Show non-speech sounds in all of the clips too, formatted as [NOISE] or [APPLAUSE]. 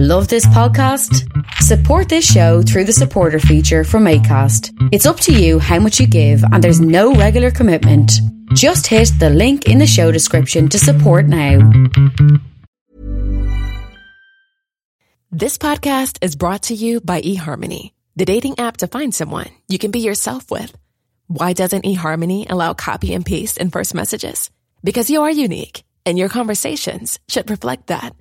Love this podcast? Support this show through the supporter feature from ACAST. It's up to you how much you give, and there's no regular commitment. Just hit the link in the show description to support now. This podcast is brought to you by eHarmony, the dating app to find someone you can be yourself with. Why doesn't eHarmony allow copy and paste in first messages? Because you are unique, and your conversations should reflect that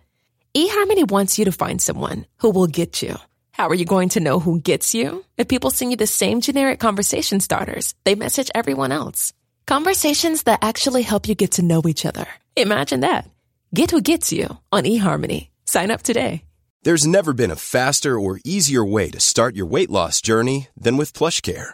eHarmony wants you to find someone who will get you. How are you going to know who gets you? If people send you the same generic conversation starters, they message everyone else. Conversations that actually help you get to know each other. Imagine that. Get who gets you on eHarmony. Sign up today. There's never been a faster or easier way to start your weight loss journey than with PlushCare.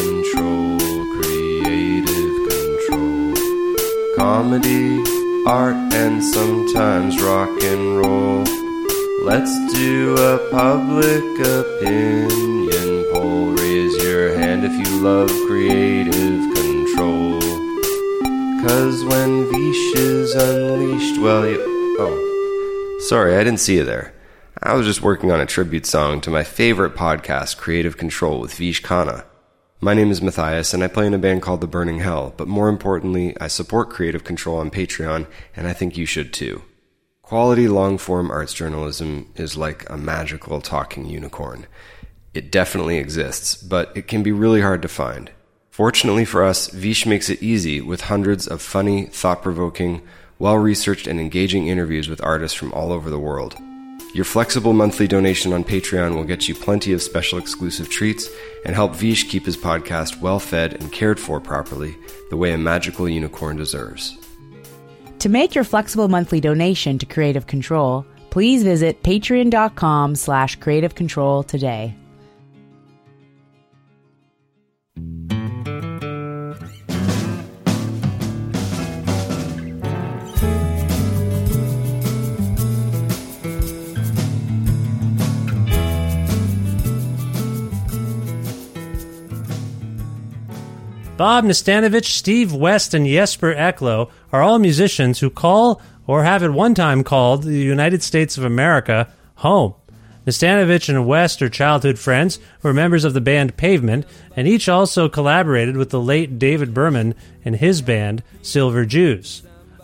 Comedy, art, and sometimes rock and roll. Let's do a public opinion poll. Raise your hand if you love creative control. Cause when Vish is unleashed, well, you. Oh. Sorry, I didn't see you there. I was just working on a tribute song to my favorite podcast, Creative Control, with Vish Khanna. My name is Matthias, and I play in a band called The Burning Hell, but more importantly, I support Creative Control on Patreon, and I think you should too. Quality long form arts journalism is like a magical talking unicorn. It definitely exists, but it can be really hard to find. Fortunately for us, Vish makes it easy with hundreds of funny, thought provoking, well researched, and engaging interviews with artists from all over the world. Your flexible monthly donation on Patreon will get you plenty of special exclusive treats and help Vish keep his podcast well fed and cared for properly, the way a magical unicorn deserves. To make your flexible monthly donation to Creative Control, please visit patreon.com slash creative control today. Bob Nastanovich, Steve West, and Jesper Eklow are all musicians who call, or have at one time called, the United States of America home. Nastanovich and West are childhood friends who are members of the band Pavement, and each also collaborated with the late David Berman and his band, Silver Jews.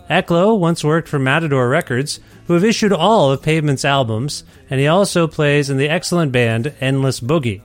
Eklow once worked for Matador Records, who have issued all of Pavement's albums, and he also plays in the excellent band Endless Boogie.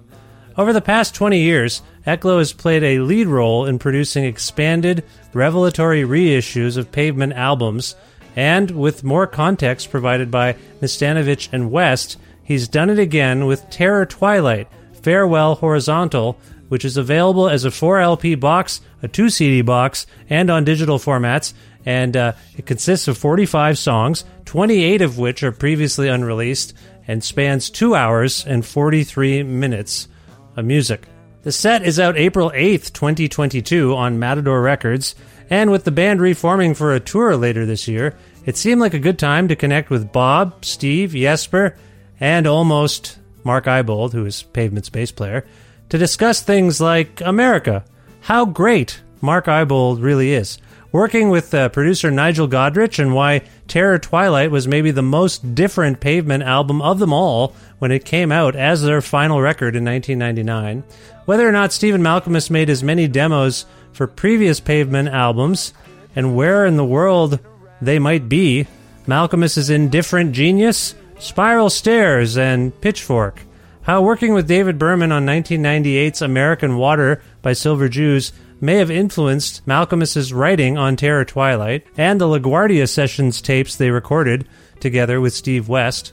Over the past 20 years, Eklow has played a lead role in producing expanded, revelatory reissues of Pavement albums, and with more context provided by Nastanovich and West, he's done it again with Terror Twilight, Farewell Horizontal, which is available as a 4LP box, a 2 CD box, and on digital formats. And uh, it consists of 45 songs, 28 of which are previously unreleased, and spans 2 hours and 43 minutes of music. The set is out April 8th, 2022 on Matador Records, and with the band reforming for a tour later this year, it seemed like a good time to connect with Bob, Steve, Jesper, and almost Mark Ibold, who is Pavement's bass player, to discuss things like America, how great Mark Ibold really is, working with uh, producer Nigel Godrich and why Terror Twilight was maybe the most different Pavement album of them all when it came out as their final record in 1999. Whether or not Stephen Malkmus made as many demos for previous Pavement albums, and where in the world they might be. Malkmus's Indifferent Genius, Spiral Stairs, and Pitchfork. How working with David Berman on 1998's American Water by Silver Jews may have influenced Malkmus's writing on Terror Twilight and the LaGuardia Sessions tapes they recorded together with Steve West.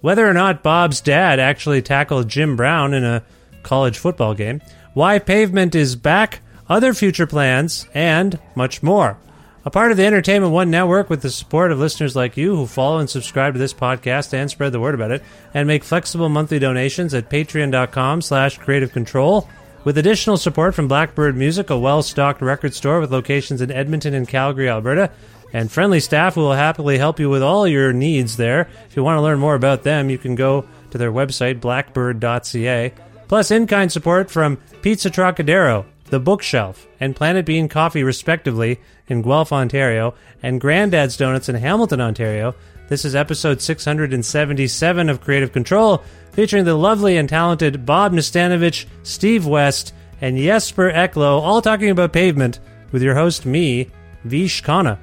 Whether or not Bob's dad actually tackled Jim Brown in a college football game, why Pavement is back, other future plans, and much more. A part of the Entertainment One network with the support of listeners like you who follow and subscribe to this podcast and spread the word about it, and make flexible monthly donations at patreon.com slash creative control. With additional support from Blackbird Music, a well-stocked record store with locations in Edmonton and Calgary, Alberta, and friendly staff who will happily help you with all your needs there. If you want to learn more about them, you can go to their website, blackbird.ca. Plus, in kind support from Pizza Trocadero, The Bookshelf, and Planet Bean Coffee, respectively, in Guelph, Ontario, and Granddad's Donuts in Hamilton, Ontario. This is episode 677 of Creative Control, featuring the lovely and talented Bob Nastanovich, Steve West, and Jesper Eklow, all talking about pavement, with your host, me, Vish Khanna.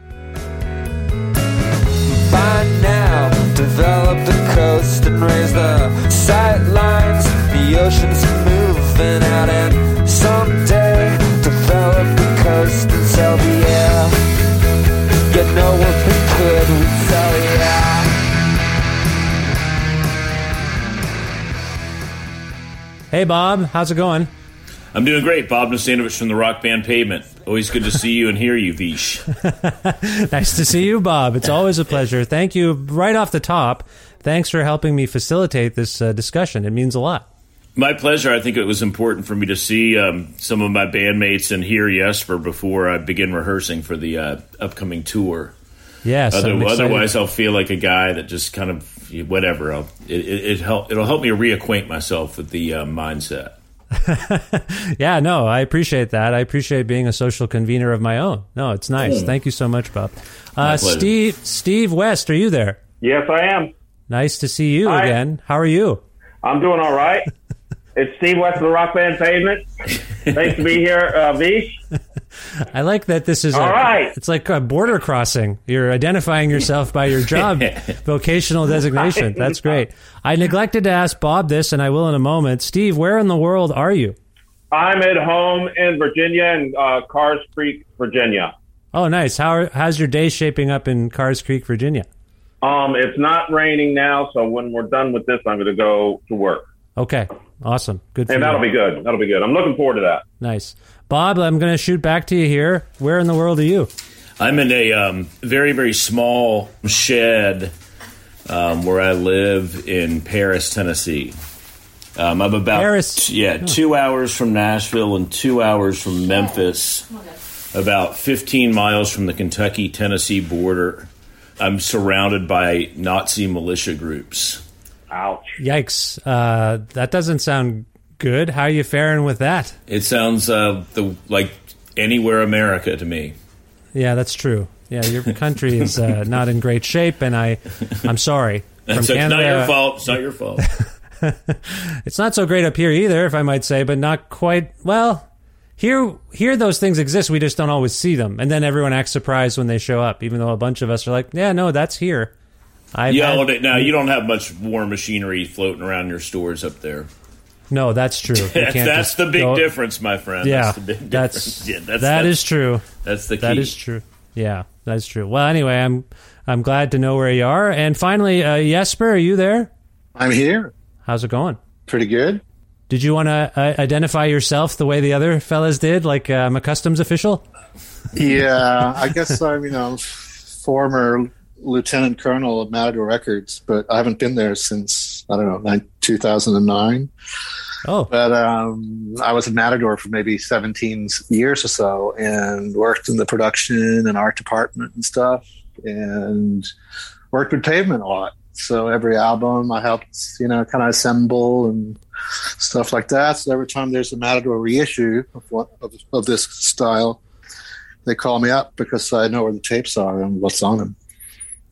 by now develop the coast and raise the sight lines the oceans moving out and someday Bob, how's it going? I'm doing great. Bob Nastanovich from the rock band Pavement. Always good to see you and hear you, Vish. [LAUGHS] Nice to see you, Bob. It's always a pleasure. Thank you right off the top. Thanks for helping me facilitate this uh, discussion. It means a lot. My pleasure. I think it was important for me to see um, some of my bandmates and hear Jesper before I begin rehearsing for the uh, upcoming tour. Yes. Other, otherwise, I'll feel like a guy that just kind of whatever. I'll, it, it, it help, it'll help me reacquaint myself with the uh, mindset. [LAUGHS] yeah, no, I appreciate that. I appreciate being a social convener of my own. No, it's nice. Thank you so much, Bob. Uh. Steve, Steve West, are you there? Yes, I am. Nice to see you Hi. again. How are you? I'm doing all right. [LAUGHS] it's Steve West of the Rock Band Pavement. Thanks to be here, uh, Vish. I like that this is All a, right. it's like a border crossing. You're identifying yourself by your job [LAUGHS] vocational designation. That's great. I neglected to ask Bob this, and I will in a moment. Steve, where in the world are you? I'm at home in Virginia, in uh, Cars Creek, Virginia. Oh, nice. How how's your day shaping up in Cars Creek, Virginia? Um, it's not raining now, so when we're done with this, I'm going to go to work, Okay, awesome. Good. And that'll be good. That'll be good. I'm looking forward to that. Nice. Bob, I'm going to shoot back to you here. Where in the world are you? I'm in a um, very, very small shed um, where I live in Paris, Tennessee. Um, I'm about Paris. yeah, two hours from Nashville and two hours from Memphis, about 15 miles from the Kentucky Tennessee border. I'm surrounded by Nazi militia groups. Ouch. Yikes. Uh, that doesn't sound good. How are you faring with that? It sounds uh, the like anywhere America to me. Yeah, that's true. Yeah, your [LAUGHS] country is uh, not in great shape, and I, I'm sorry. [LAUGHS] From So it's not Canada, your fault. It's not your fault. [LAUGHS] It's not so great up here either, if I might say, but not quite. Well, here, here those things exist. We just don't always see them, and then everyone acts surprised when they show up, even though a bunch of us are like, "Yeah, no, that's here." I've yeah, had- now you don't have much war machinery floating around your stores up there. No, that's true. [LAUGHS] You That's, can't that's just the big go- difference, my friend. Yeah, that's the big difference. that's [LAUGHS] yeah, that's, that that's, is true. that's the key. That is true. Yeah, that's true. Well, anyway, I'm I'm glad to know where you are. And finally, uh, Jesper, are you there? I'm here. How's it going? Pretty good. Did you want to uh, identify yourself the way the other fellas did, like uh, I'm a customs official? Yeah, I [LAUGHS] guess I'm, you know, former lieutenant colonel of Matador Records, but I haven't been there since, I don't know, 2009. Oh, But um, I was in Matador for maybe 17 years or so and worked in the production and art department and stuff and worked with Pavement a lot. So every album I helped, you know, kind of assemble and stuff like that. So every time there's a Matador reissue of, what, of, of this style, they call me up because I know where the tapes are and what's on them.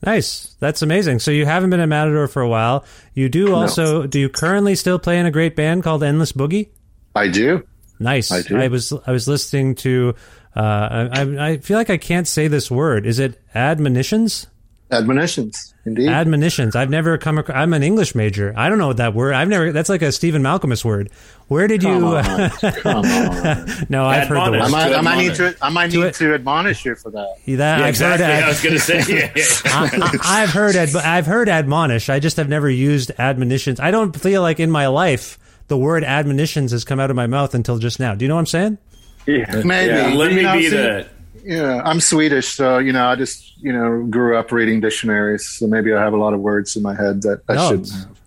Nice. That's amazing. So you haven't been a Matador for a while. You do also. Do you currently still play in a great band called Endless Boogie? I do. Nice. I do. I was I was listening to. Uh, I, I feel like I can't say this word. Is it admonitions? Admonitions, indeed. Admonitions. I've never come across. I'm an English major. I don't know what that word. I've never. That's like a Stephen Malkmus word. Where did Come you? on. Come [LAUGHS] on. no, I've heard the I word. might, I might need to. I might need it- to admonish you for that. That, Yeah, I've exactly. heard. I was going to say. Yeah, yeah. [LAUGHS] I, I, I've heard ad, I've heard admonish. I just have never used admonitions. I don't feel like in my life the word admonitions has come out of my mouth until just now. Do you know what I'm saying? Yeah. Maybe. Yeah, let You me be see, the. Yeah, I'm Swedish, so you know, I just you know grew up reading dictionaries, so maybe I have a lot of words in my head that I No. shouldn't have.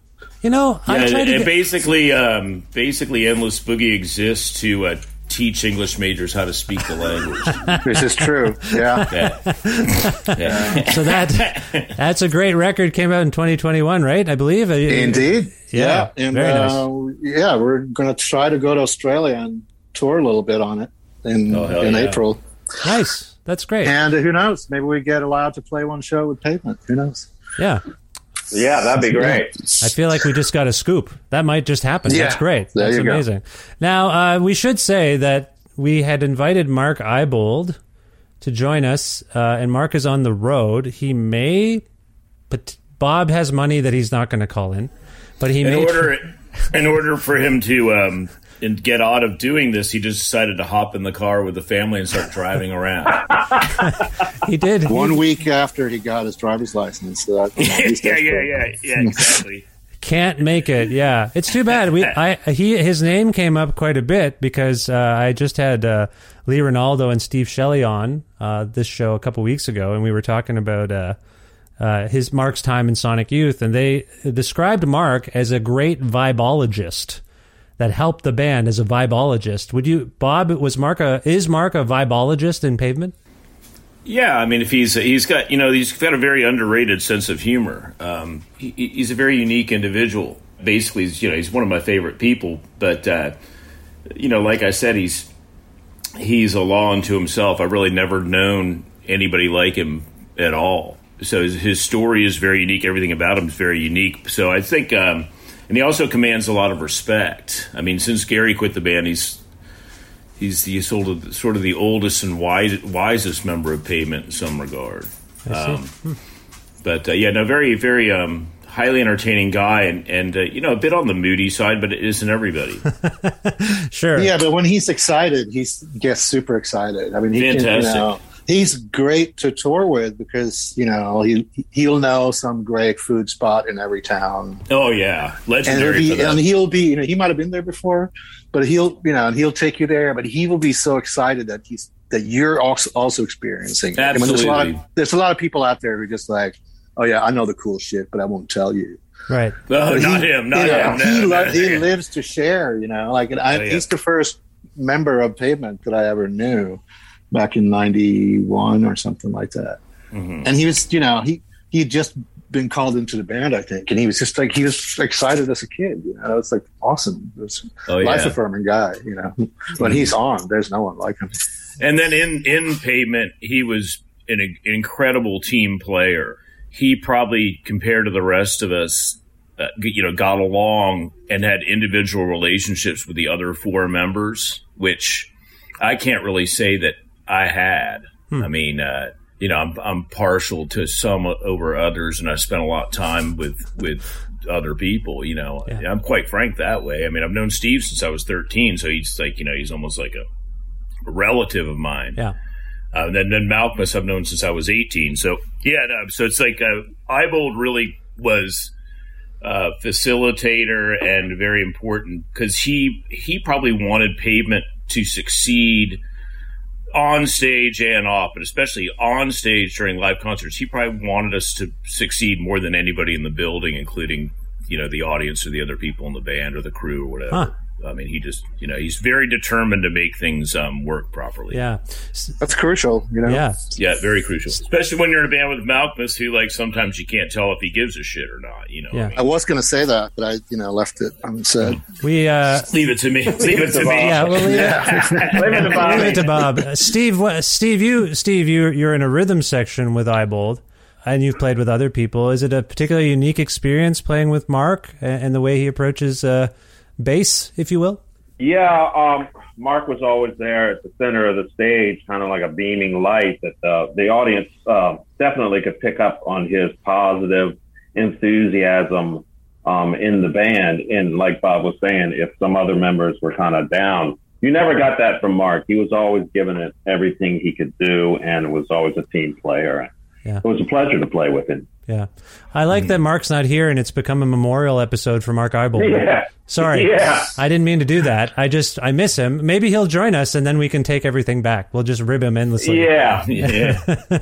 You know, I Yeah, try to. Get, basically, um, basically, endless boogie exists to uh, teach English majors how to speak the language. [LAUGHS] This is true. Yeah. Yeah. Yeah. [LAUGHS] so that that's a great record. Came out in 2021, right? I believe. Indeed. Yeah, And very nice. uh, yeah, we're going to try to go to Australia and tour a little bit on it in Oh, in yeah. April. Nice. That's great. And who knows? Maybe we get allowed to play one show with Pavement. Who knows? Yeah. Yeah, that'd be great. I feel like we just got a scoop. That might just happen. Yeah. That's great. There That's you go. amazing. Now, uh, we should say that we had invited Mark Ibold to join us, uh, and Mark is on the road. He may, but Bob has money that he's not going to call in, but he In may. order, [LAUGHS] in order for him to um, and get out of doing this, he just decided to hop in the car with the family and start driving around. [LAUGHS] he did. One he week after he got his driver's license. So that, [LAUGHS] you know, yeah, yeah, yeah, yeah, exactly. can't make it. Yeah, it's too bad. We, I, he, his name came up quite a bit because uh, I just had uh, Lee Ranaldo and Steve Shelley on uh, this show a couple weeks ago, and we were talking about uh, uh, his Mark's time in Sonic Youth, and they described Mark as a great vibologist that helped the band as a vibologist. Would you, Bob? Was Mark a is Mark a vibologist in Pavement? Yeah, I mean, if he's he's got you know he's got a very underrated sense of humor. Um, he, he's a very unique individual. Basically, he's, you know, he's one of my favorite people. But uh, you know, like I said, he's he's a law unto himself. I've really never known anybody like him at all. So his, his story is very unique. Everything about him is very unique. So I think, um, and he also commands a lot of respect. I mean, since Gary quit the band, he's he's the sort of sort of the oldest and wise, wisest member of Pavement in some regard. Um, but uh, yeah, no, very very um, highly entertaining guy, and and uh, you know a bit on the moody side, but it isn't everybody. [LAUGHS] Sure. Yeah, but when he's excited, he gets super excited. I mean, he can, you Fantastic. know, he's great to tour with because you know he he'll know some great food spot in every town, oh yeah, and, legendary. he, for that. and he'll be you know he might have been there before, but he'll you know and he'll take you there, but he will be so excited that he's that you're also also experiencing. it. I mean, there's a lot of Absolutely. there's a lot of people out there who are just like, oh yeah, I know the cool shit, but I won't tell you. Right. [LAUGHS] No, But not he- him. Not you know, him. he, No, lo- no, he lives to share. You know, like and I, Oh, yeah. he's the first member of Pavement that I ever knew back in '91 or something like that. Mm-hmm. And he was, you know, he he had just been called into the band, I think, and he was just like he was excited as a kid. You know, it's like awesome. It's Oh, life yeah. affirming guy. You know, [LAUGHS] when he's on, there's no one like him. And then in in pavement, he was an, in- incredible team player. He probably, compared to the rest of us, uh, you know, got along and had individual relationships with the other four members, which I can't really say that I had. I mean, uh, you know, I'm, I'm partial to some over others, and I spent a lot of time with with other people. You know, Yeah. I'm quite frank that way. I mean, I've known Steve since I was 13, so he's like, you know, he's almost like a relative of mine. Yeah. Uh, then, then Malkmus I've known since I was 18. So yeah, no, so it's like uh, Ibold really was a facilitator and very important because he he probably wanted Pavement to succeed on stage and off, but especially on stage during live concerts. He probably wanted us to succeed more than anybody in the building, including you know the audience or the other people in the band or the crew or whatever. Huh. I mean, he just, you know, he's very determined to make things um, work properly. Yeah, that's crucial. You know. Yeah, yeah, very crucial, especially when you're in a band with Malkmus, who like sometimes you can't tell if he gives a shit or not. You know. Yeah. I, mean, I was going to say that, but I, you know, left it unsaid. We uh, leave it to me. leave it to me. Yeah, well, leave, [LAUGHS] Leave it to Bobby. leave it to Bob. Uh, Steve, what, Steve, you, Steve, you, you're in a rhythm section with Ibold, and you've played with other people. Is it a particularly unique experience playing with Mark and, and the way he approaches uh, bass, if you will? Yeah, um, Mark was always there at the center of the stage, kind of like a beaming light that the, the audience uh, definitely could pick up on his positive enthusiasm um, in the band. And like Bob was saying, if some other members were kind of down, you never got that from Mark. He was always giving it everything he could do and was always a team player. Yeah. It was a pleasure to play with him. Yeah, I like that Mark's not here, and it's become a memorial episode for Mark Ibold. Yeah. Sorry, [LAUGHS] Yeah. I didn't mean to do that. I just I miss him. Maybe he'll join us, and then we can take everything back. We'll just rib him endlessly. Yeah. Yeah. [LAUGHS]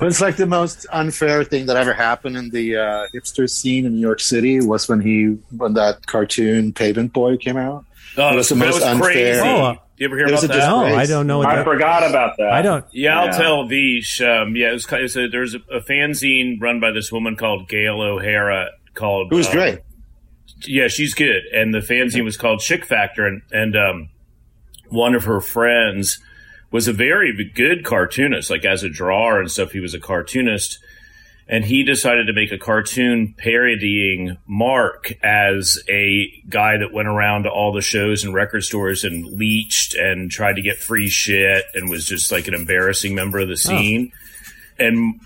It's like the most unfair thing that ever happened in the uh, hipster scene in New York City was when he when that cartoon Pavement Boy came out. Oh, It was the that most was unfair. crazy. Oh, you ever hear it was about a that? No. I don't know what I that. forgot about that. I don't. Yeah, I'll Yeah. tell Vish. Um, yeah, it was, kind of- so there's a, a fanzine run by this woman called Gail O'Hara called. It was uh, great. Yeah, she's good. And the fanzine was called Chick Factor, and and um, one of her friends was a very good cartoonist, like as a drawer and stuff. He was a cartoonist, and he decided to make a cartoon parodying Mark as a guy that went around to all the shows and record stores and leached and tried to get free shit and was just like an embarrassing member of the scene. And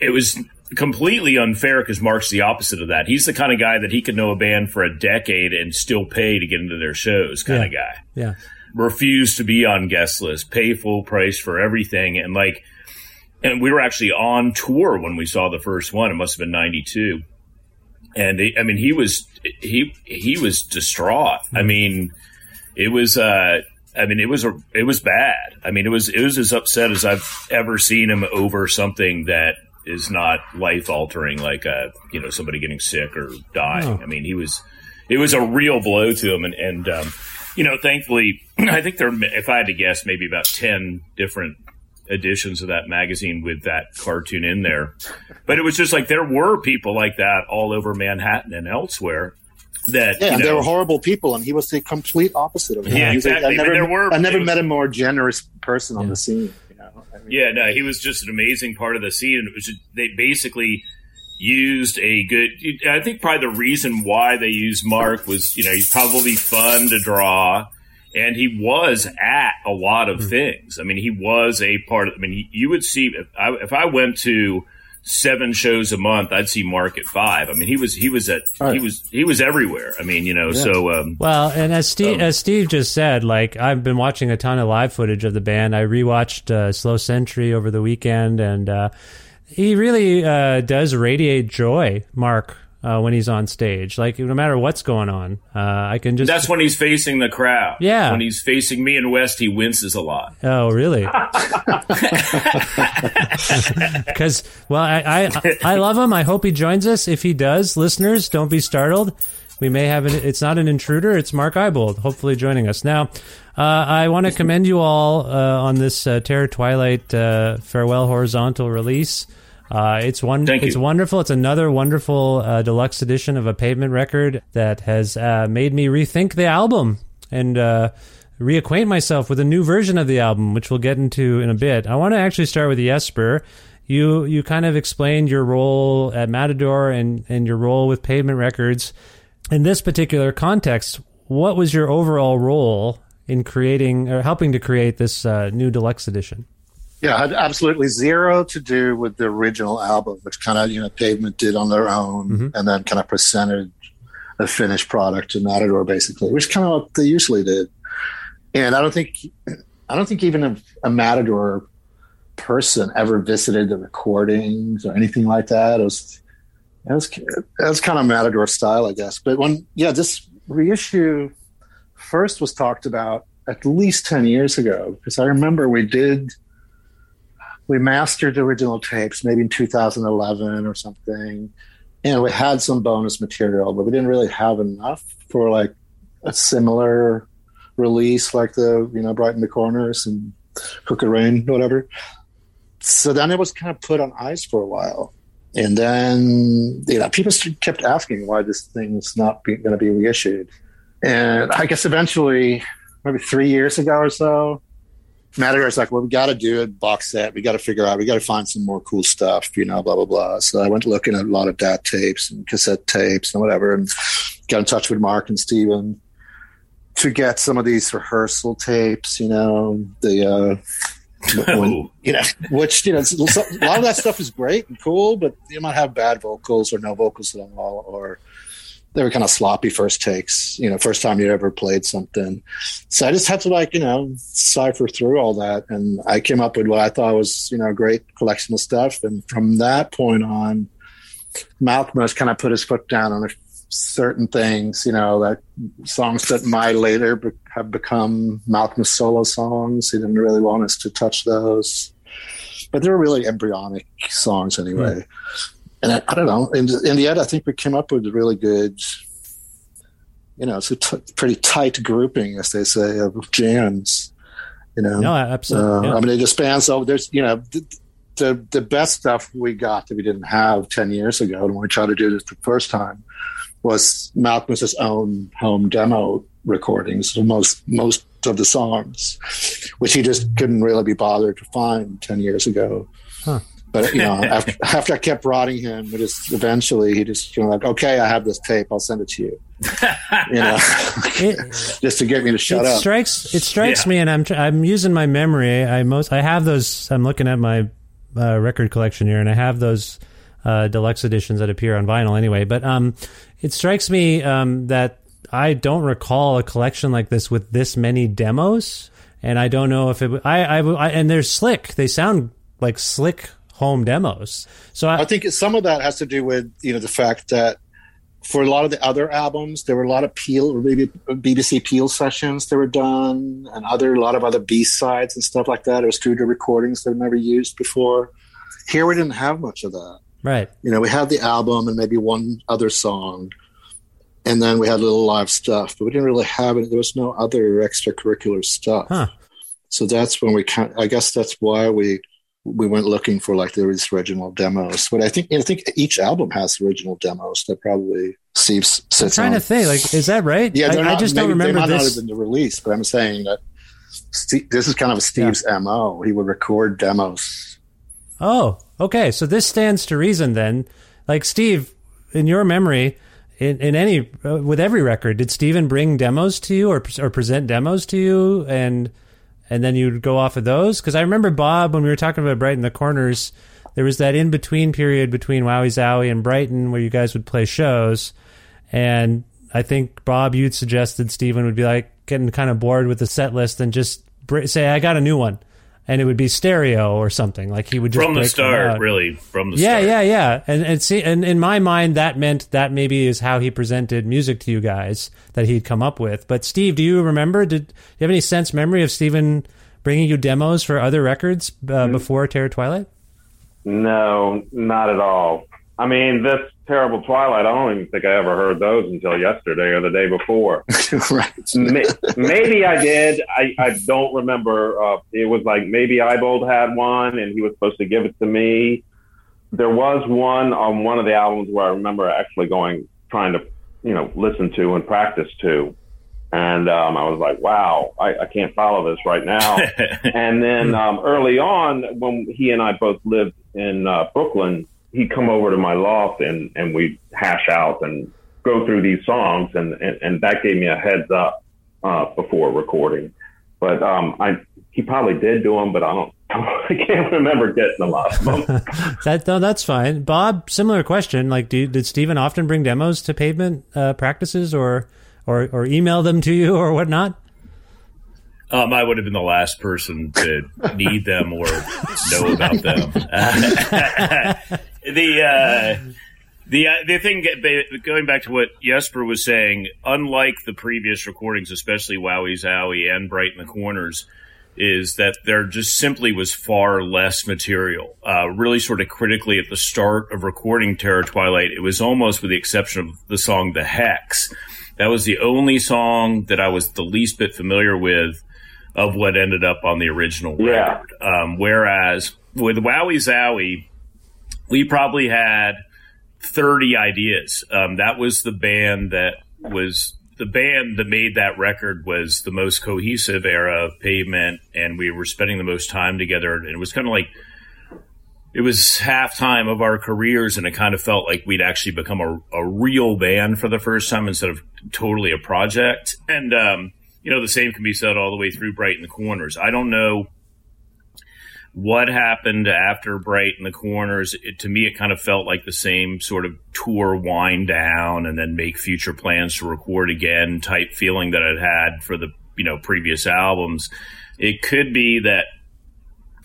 it was completely unfair because Mark's the opposite of that. He's the kind of guy that he could know a band for a decade and still pay to get into their shows kind Yeah. of guy Yeah, refuse to be on guest list, pay full price for everything, and like, and we were actually on tour when we saw the first one. It must have been '92, and he, I mean, he was he he was distraught. I mean, it was. uh I mean, it was a, it was bad. I mean, it was it was as upset as I've ever seen him over something that is not life altering, like uh you know somebody getting sick or dying. Oh. I mean, he was it was a real blow to him, and and um, you know, thankfully, [CLEARS THROAT] I think there, if I had to guess, maybe about 10 different editions of that magazine with that cartoon in there. But it was just like there were people like that all over Manhattan and elsewhere that, Yeah, you know, they were horrible people, and he was the complete opposite of it. Yeah, He was like, exactly. I never, there were- I never it was- met a more generous person on Yeah. the scene. You know? I mean, Yeah, no, he was just an amazing part of the scene. And it was just, they basically used a good. I think probably the reason why they used Mark was, you know, he's probably fun to draw, and he was at a lot of things. I mean, he was a part. of I mean, you would see if I, if I went to seven shows a month, I'd see Mark at five. I mean, he was he was at he was he was everywhere. I mean, you know, so um, Well, and as Steve, as Steve just said, like I've been watching a ton of live footage of the band. I rewatched uh, Slow Century over the weekend, and uh, he really uh, does radiate joy, Mark, uh, when he's on stage. Like no matter what's going on, uh, I can just. that's when he's facing the crowd. Yeah. when he's facing me and West, he winces a lot. Oh, really? [LAUGHS] [LAUGHS] Because, well, I, I I love him. I hope he joins us. If he does, listeners, don't be startled. We may have an. It's not an intruder. It's Mark Ibold. Hopefully, joining us now. Uh, I want to commend you all uh, on this uh, Terror Twilight uh, farewell horizontal release. Uh, it's one. Thank you. It's wonderful. It's another wonderful uh, deluxe edition of a pavement record that has uh, made me rethink the album and uh, reacquaint myself with a new version of the album, which we'll get into in a bit. I want to actually start with Jesper. You you kind of explained your role at Matador and and your role with Pavement Records. In this particular context, what was your overall role in creating or helping to create this uh, new deluxe edition? Yeah, had absolutely zero to do with the original album, which kind of you know Pavement did on their own, Mhm. and then kind of presented a finished product to Matador, basically, which kind of what they usually did. And I don't think, I don't think even a, a Matador person ever visited the recordings or anything like that. It was, it was, it was kind of Matador style, I guess. But when, yeah, this reissue first was talked about at least 10 years ago, because I remember we did, we mastered the original tapes maybe in 2011 or something. And we had some bonus material, but we didn't really have enough for like a similar release like the you know Brighten the Corners and Crooked Rain, whatever. So then it was kind of put on ice for a while. And then, you know, people kept asking why this thing's not going to be reissued. And I guess eventually, maybe three years ago or so, Matador's like, well, we got to do a box set. We got to figure out, we got to find some more cool stuff, you know, blah, blah, blah. So I went looking at a lot of DAT tapes and cassette tapes and whatever and got in touch with Mark and Steven to get some of these rehearsal tapes, you know, the, uh, when, you know, which, you know, a lot of that stuff is great and cool, but you might have bad vocals or no vocals at all, or, they were kind of sloppy first takes, you know, first time you ever played something. So I just had to like, you know, cipher through all that. And I came up with what I thought was, you know, a great collection of stuff. And from that point on, Malkmus kind of put his foot down on certain things, you know, that songs that might later be- have become Malcolm's solo songs. He didn't really want us to touch those. But they were really embryonic songs anyway. Mm and I, I, don't know. In, in the end, I think we came up with a really good, you know, it's a t- pretty tight grouping, as they say, of jams. You know, no, absolutely. Uh, yeah. I mean, it just spans over. There's, you know, the, the, the best stuff we got that we didn't have ten years ago when we tried to do this the first time was Malcolm's own home demo recordings, most most of the songs, which he just couldn't really be bothered to find ten years ago. Huh. But you know, [LAUGHS] after, after I kept prodding him, it just eventually he just you know like, okay, I have this tape, I'll send it to you. you know, [LAUGHS] it, [LAUGHS] just to get me to shut it up. Strikes it strikes yeah. me, and I'm I'm using my memory. I most I have those. I'm looking at my uh, record collection here, and I have those uh, deluxe editions that appear on vinyl anyway. But um, it strikes me um, that I don't recall a collection like this with this many demos, and I don't know if it. I, I, I and they're slick. They sound like slick home demos. So I, I think some of that has to do with you know the fact that for a lot of the other albums, there were a lot of Peel, or maybe BBC Peel sessions that were done, and other a lot of other B sides and stuff like that, or studio recordings that were never used before. Here, we didn't have much of that. Right. You know, we had the album and maybe one other song, and then we had a little live stuff, but we didn't really have it. There was no other extracurricular stuff. Huh. So that's when we kind. I guess that's why we we went looking for like there was original demos. But I think I think each album has original demos that probably Steve sits I'm trying on. to think, like, is that right? Yeah, I, not, I, just don't remember they might this. not have been the release, but I'm saying that Steve, this is kind of Steve's yeah. mo. He would record demos. Oh, okay. So this stands to reason then. Like Steve, in your memory, in, in any uh, with every record, did Steven bring demos to you or or present demos to you and and then you'd go off of those? Because I remember Bob when we were talking about Brighten the Corners, there was that in between period between Wowee Zowee and Brighten where you guys would play shows, and I think Bob you'd suggested Stephen would be like getting kind of bored with the set list and just say I got a new one and it would be stereo or something. Like he would just from the start, really from the yeah, start. yeah, yeah. And and see, and in my mind, that meant that maybe is how he presented music to you guys that he'd come up with. But Steve, do you remember? Did do you have any sense memory of Steven bringing you demos for other records uh, mm-hmm. before Terror Twilight? No, not at all. I mean, this terrible Twilight. I don't even think I ever heard those until yesterday or the day before. [LAUGHS] right. maybe I did. I, I don't remember. Uh, it was like maybe Ibold had one, and he was supposed to give it to me. There was one on one of the albums where I remember actually going trying to you know listen to and practice to. And um, I was like, wow, I, I can't follow this right now. [LAUGHS] and then um, early on, when he and I both lived in uh, Brooklyn, he'd come over to my loft and, and we'd hash out and go through these songs. And, and, and that gave me a heads up uh, before recording. But um, I, he probably did do them, but I don't. [LAUGHS] I can't remember getting a lot of them. [LAUGHS] that no, that's fine. Bob, similar question. Like, do, did Steven often bring demos to pavement uh, practices, or or or email them to you, or whatnot? Um, I would have been the last person to need them or know about them. [LAUGHS] the uh, the uh, the thing going back to what Jesper was saying, unlike the previous recordings, especially Wowee Zowee and Brighten the Corners, is that there just simply was far less material. Uh, really, sort of critically at the start of recording Terror Twilight, it was almost with the exception of the song The Hex That was the only song that I was the least bit familiar with of what ended up on the original Yeah. record. Um, whereas with Wowee Zowee, we probably had 30 ideas. Um, that was the band that was the band that made that record was the most cohesive era of pavement and we were spending the most time together and it was kind of like it was halftime of our careers and it kind of felt like we'd actually become a, a real band for the first time instead of totally a project and um, you know the same can be said all the way through Brighten the Corners i don't know what happened after Brighten the Corners it, to me it kind of felt like the same sort of tour wind down and then make future plans to record again type feeling that i'd had for the you know previous albums. It could be that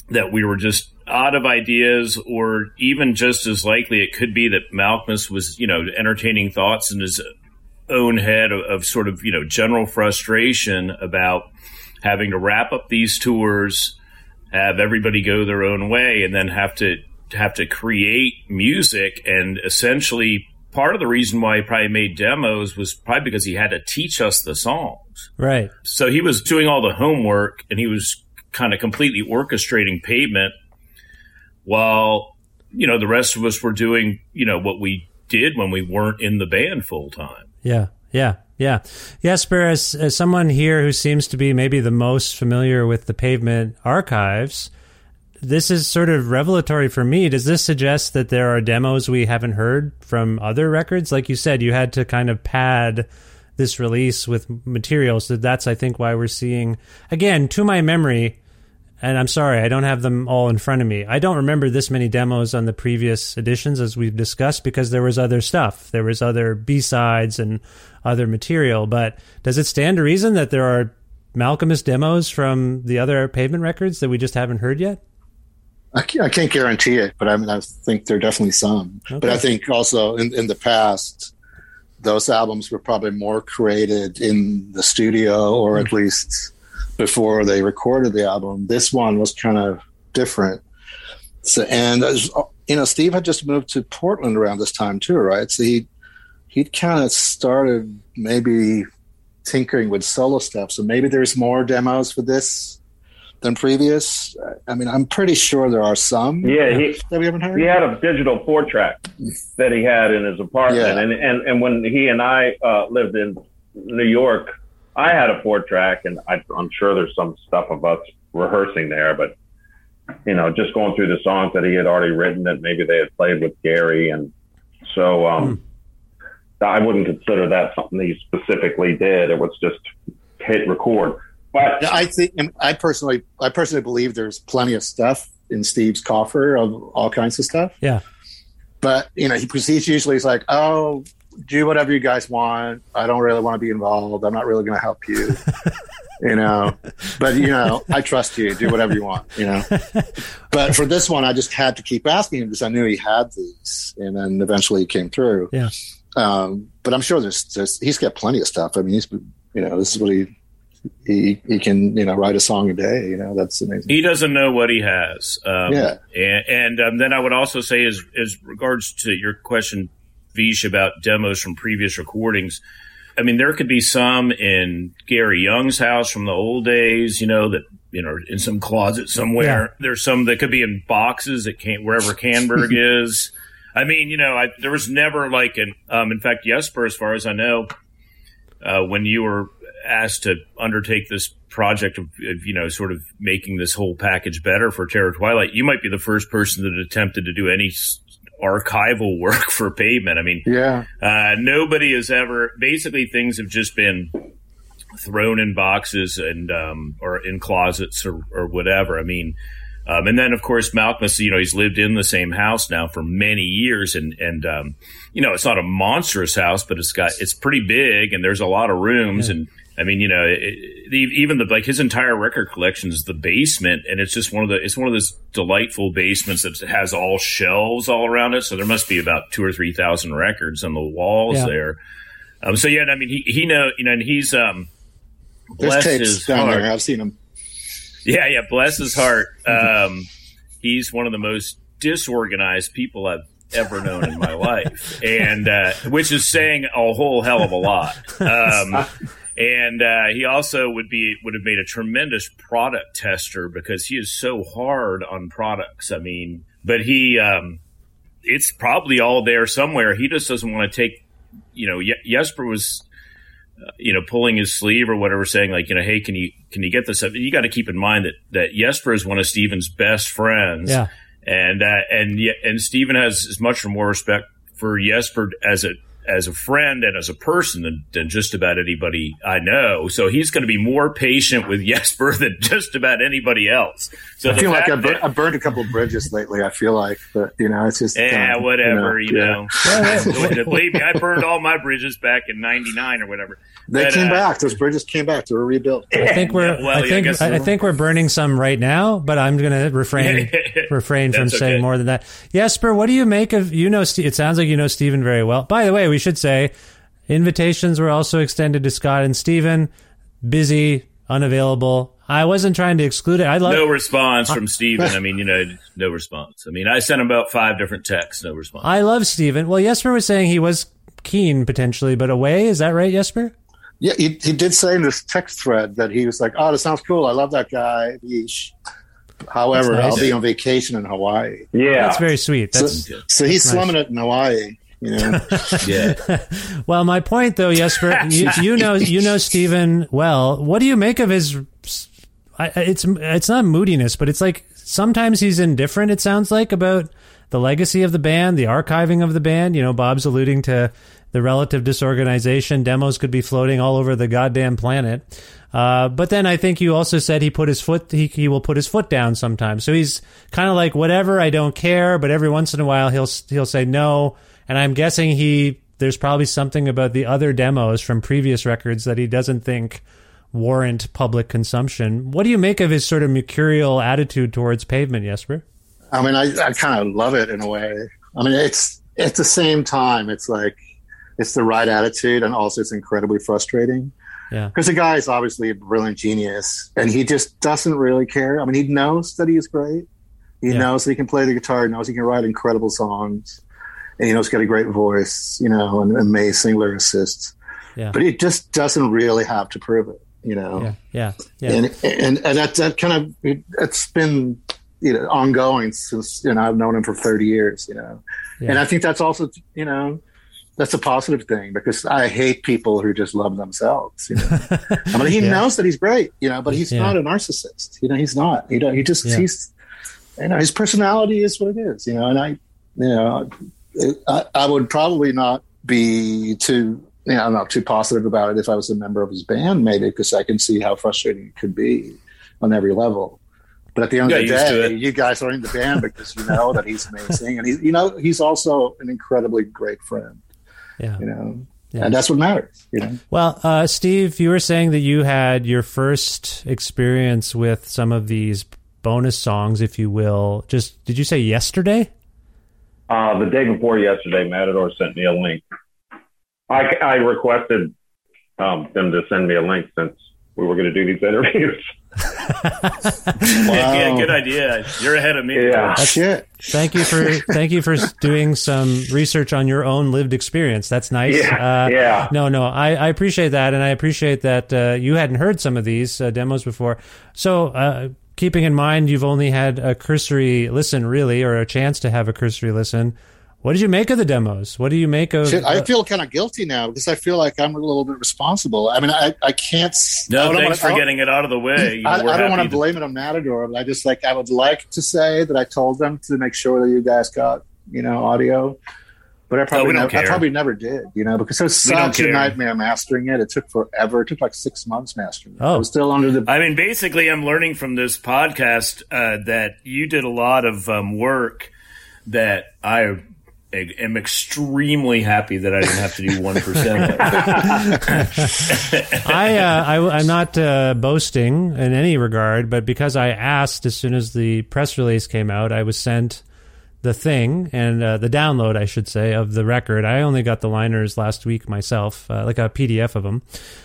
that we were just out of ideas or even just as likely it could be that Malkmus was you know entertaining thoughts in his own head of, of sort of you know general frustration about having to wrap up these tours have everybody go their own way and then have to have to create music. And essentially part of the reason why he probably made demos was probably because he had to teach us the songs. Right. so he was doing all the homework and he was kind of completely orchestrating pavement while you know the rest of us were doing you know what we did when we weren't in the band full time. Yeah, yeah, yeah. Jesper, as, as someone here who seems to be maybe the most familiar with the pavement archives, this is sort of revelatory for me. Does this suggest that there are demos we haven't heard from other records? Like you said, you had to kind of pad this release with materials. So that's, I think, why we're seeing, again, to my memory, and I'm sorry, I don't have them all in front of me. I don't remember this many demos on the previous editions as we've discussed because there was other stuff. There was other B-sides and other material. But does it stand to reason that there are Malkmus demos from the other pavement records that we just haven't heard yet? I can't, I can't guarantee it, but I mean, I think there are definitely some. But I think also in, in the past, those albums were probably more created in the studio or at mm. least before they recorded the album. This one was kind of different. So, and you know, Steve had just moved to Portland around this time too, right? So he he'd kind of started maybe tinkering with solo stuff. So maybe there's more demos for this than previous. I mean, I'm pretty sure there are some. Yeah, he, that we haven't heard. he had a digital four track that he had in his apartment, Yeah. and, and and when he and I uh, lived in New York, I had a four track, and I, I'm sure there's some stuff of us rehearsing there, but you know, just going through the songs that he had already written that maybe they had played with Gary, and so um, I wouldn't consider that something he specifically did. It was just hit record. But I think I personally, I personally believe there's plenty of stuff in Steve's coffer of all kinds of stuff. Yeah. But you know, he proceeds usually he's like, "Oh, do whatever you guys want. I don't really want to be involved. I'm not really going to help you." [LAUGHS] you know, but you know, I trust you. Do whatever you want. You know. [LAUGHS] But for this one, I just had to keep asking him because I knew he had these, and then eventually he came through. Yeah. Um, but I'm sure there's, there's he's got plenty of stuff. I mean, he's you know, this is what he he he can you know write a song a day. You know, that's amazing. he doesn't know what he has. Um, Yeah. And, and um, then I would also say, as as regards to your question, Vish, about demos from previous recordings. I mean, there could be some in Gary Young's house from the old days, you know, that you know, in some closet somewhere. There's some that could be in boxes at can wherever Kannberg [LAUGHS] is. I mean, you know, I, there was never like an. Um, in fact, Jesper, as far as I know, uh, when you were asked to undertake this project of, of, you know, sort of making this whole package better for Terror Twilight, you might be the first person that attempted to do any archival [LAUGHS] work for Pavement. I mean, Yeah. uh, nobody has ever. Basically, things have just been thrown in boxes and um, or in closets or, or whatever. I mean, um, and then of course Malkmus, you know, he's lived in the same house now for many years, and and um, you know, it's not a monstrous house, but it's got it's pretty big, and there's a lot of rooms, and I mean, you know, it, it, even the like his entire record collection is the basement, and it's just one of the it's one of those delightful basements that has all shelves all around it. So there must be about two or three thousand records on the walls Yeah. there. Um, so yeah, I mean, he he know you know, and he's um, bless tapes his down heart. there. I've seen them. Yeah, yeah. Bless his heart. Um, he's one of the most disorganized people I've ever known in my life, and uh, which is saying a whole hell of a lot. [LAUGHS] Um, and uh, he also would be would have made a tremendous product tester because he is so hard on products. I mean, but he um, it's probably all there somewhere. He just doesn't want to take. You know, Jesper was uh, you know, pulling his sleeve or whatever, saying like, you know, hey, can you can you get this up? You got to keep in mind that that Jesper is one of Steven's best friends, Yeah. and uh, and and Steven has as much or more respect for Jesper as a as a friend and as a person than, than just about anybody I know. So he's going to be more patient with [LAUGHS] Jesper than just about anybody else. So I feel like I've, bur- that- I've burned a couple of bridges lately. I feel like, but you know, it's just yeah, um, whatever, you know. [LAUGHS] yeah. Believe me, I burned all my bridges back in '99 or whatever. They But, came uh, back. Those bridges came back. They were rebuilt. I think we're. Yeah, well, I yeah, I think. guess- I, I think we're burning some right now, but I'm going to refrain [LAUGHS] refrain from That's saying more than that. Jesper, what do you make of you know? It sounds like you know Stephen very well. By the way, we should say invitations were also extended to Scott and Stephen. Busy, unavailable. I wasn't trying to exclude it. I love. no response from [LAUGHS] Steven. I mean, you know, no response. I mean, I sent him about five different texts, no response. I love Stephen. Well, Jesper was saying he was keen potentially, but away. Is that right, Jesper? Yeah, he, he did say in this text thread that he was like, "Oh, that sounds cool. I love that guy." Yeesh. However, That's nice. I'll be on vacation in Hawaii. Yeah. That's very sweet. So, That's so he's that's nice. slumming it in Hawaii. You know, [LAUGHS] yeah. [LAUGHS] Well, my point though, Jesper, [LAUGHS] you, you know, you know Stephen well. What do you make of his? It's it's not moodiness, but it's like sometimes he's indifferent. It sounds like about the legacy of the band, the archiving of the band. You know, Bob's alluding to the relative disorganization. Demos could be floating all over the goddamn planet. Uh, but then I think you also said he put his foot. He he will put his foot down sometimes. So he's kind of like whatever. I don't care. But every once in a while he'll he'll say no. And I'm guessing he there's probably something about the other demos from previous records that he doesn't think warrant public consumption. What do you make of his sort of mercurial attitude towards pavement, Jesper? I mean, I, I kind of love it in a way. I mean, it's at the same time, it's like it's the right attitude, and also it's incredibly frustrating. Yeah. because the guy is obviously a brilliant genius, and he just doesn't really care. I mean, he knows that he is great. He Yeah. knows that he can play the guitar. He knows he can write incredible songs, and he knows he's got a great voice. You know, and amazing lyricist. Yeah. But he just doesn't really have to prove it. You know, Yeah, yeah, yeah. and and and that that kind of it, it's been you know ongoing since you know I've known him for thirty years. You know, Yeah. and I think that's also you know that's a positive thing because I hate people who just love themselves. You know? I mean, he Yeah. knows that he's great, you know, but he's Yeah. not a narcissist. You know, he's not. You don't. He just Yeah. he's you know his personality is what it is. You know, and I you know I, I would probably not be too. You know, I'm not too positive about it if I was a member of his band, maybe because I can see how frustrating it could be on every level. But at the end You of the got used to day, you guys are in the band because you know that he's amazing, and he's you know he's also an incredibly great friend. Yeah. You know, Yeah. and that's what matters. You know. Well, uh, Steve, you were saying that you had your first experience with some of these bonus songs, if you will. Just did you say yesterday? Uh, the day before yesterday, Matador sent me a link. I, I requested um, them to send me a link since we were going to do these interviews. [LAUGHS] [LAUGHS] wow. yeah, good idea. You're ahead of me. Yeah. That's it. Thank you for thank you for doing some research on your own lived experience. That's nice. Yeah, Uh, yeah. No, no, I, I appreciate that, and I appreciate that uh, you hadn't heard some of these uh, demos before. So, uh, keeping in mind you've only had a cursory listen, really, or a chance to have a cursory listen. What did you make of the demos? What do you make of? Shit, I feel kind of guilty now because I feel like I'm a little bit responsible. I mean, I, I can't. No, don't thanks wanna- for getting it out of the way. [LAUGHS] You know, I, I don't want to blame it on Matador, but I just like I would like to say that I told them to make sure that you guys got you know audio, but I probably we don't never, I probably never did. You know, because it was don't such a nightmare mastering it. It took forever. It took like six months mastering it. Oh. I was still under the. I mean, basically, I'm learning from this podcast uh, that you did a lot of um, work that I am extremely happy that I didn't have to do one percent of. [LAUGHS] I, uh, I I'm not uh, boasting in any regard, but because I asked as soon as the press release came out, I was sent the thing and uh, the download, I should say, of the record. I only got the liners last week myself, uh, like a PDF of them.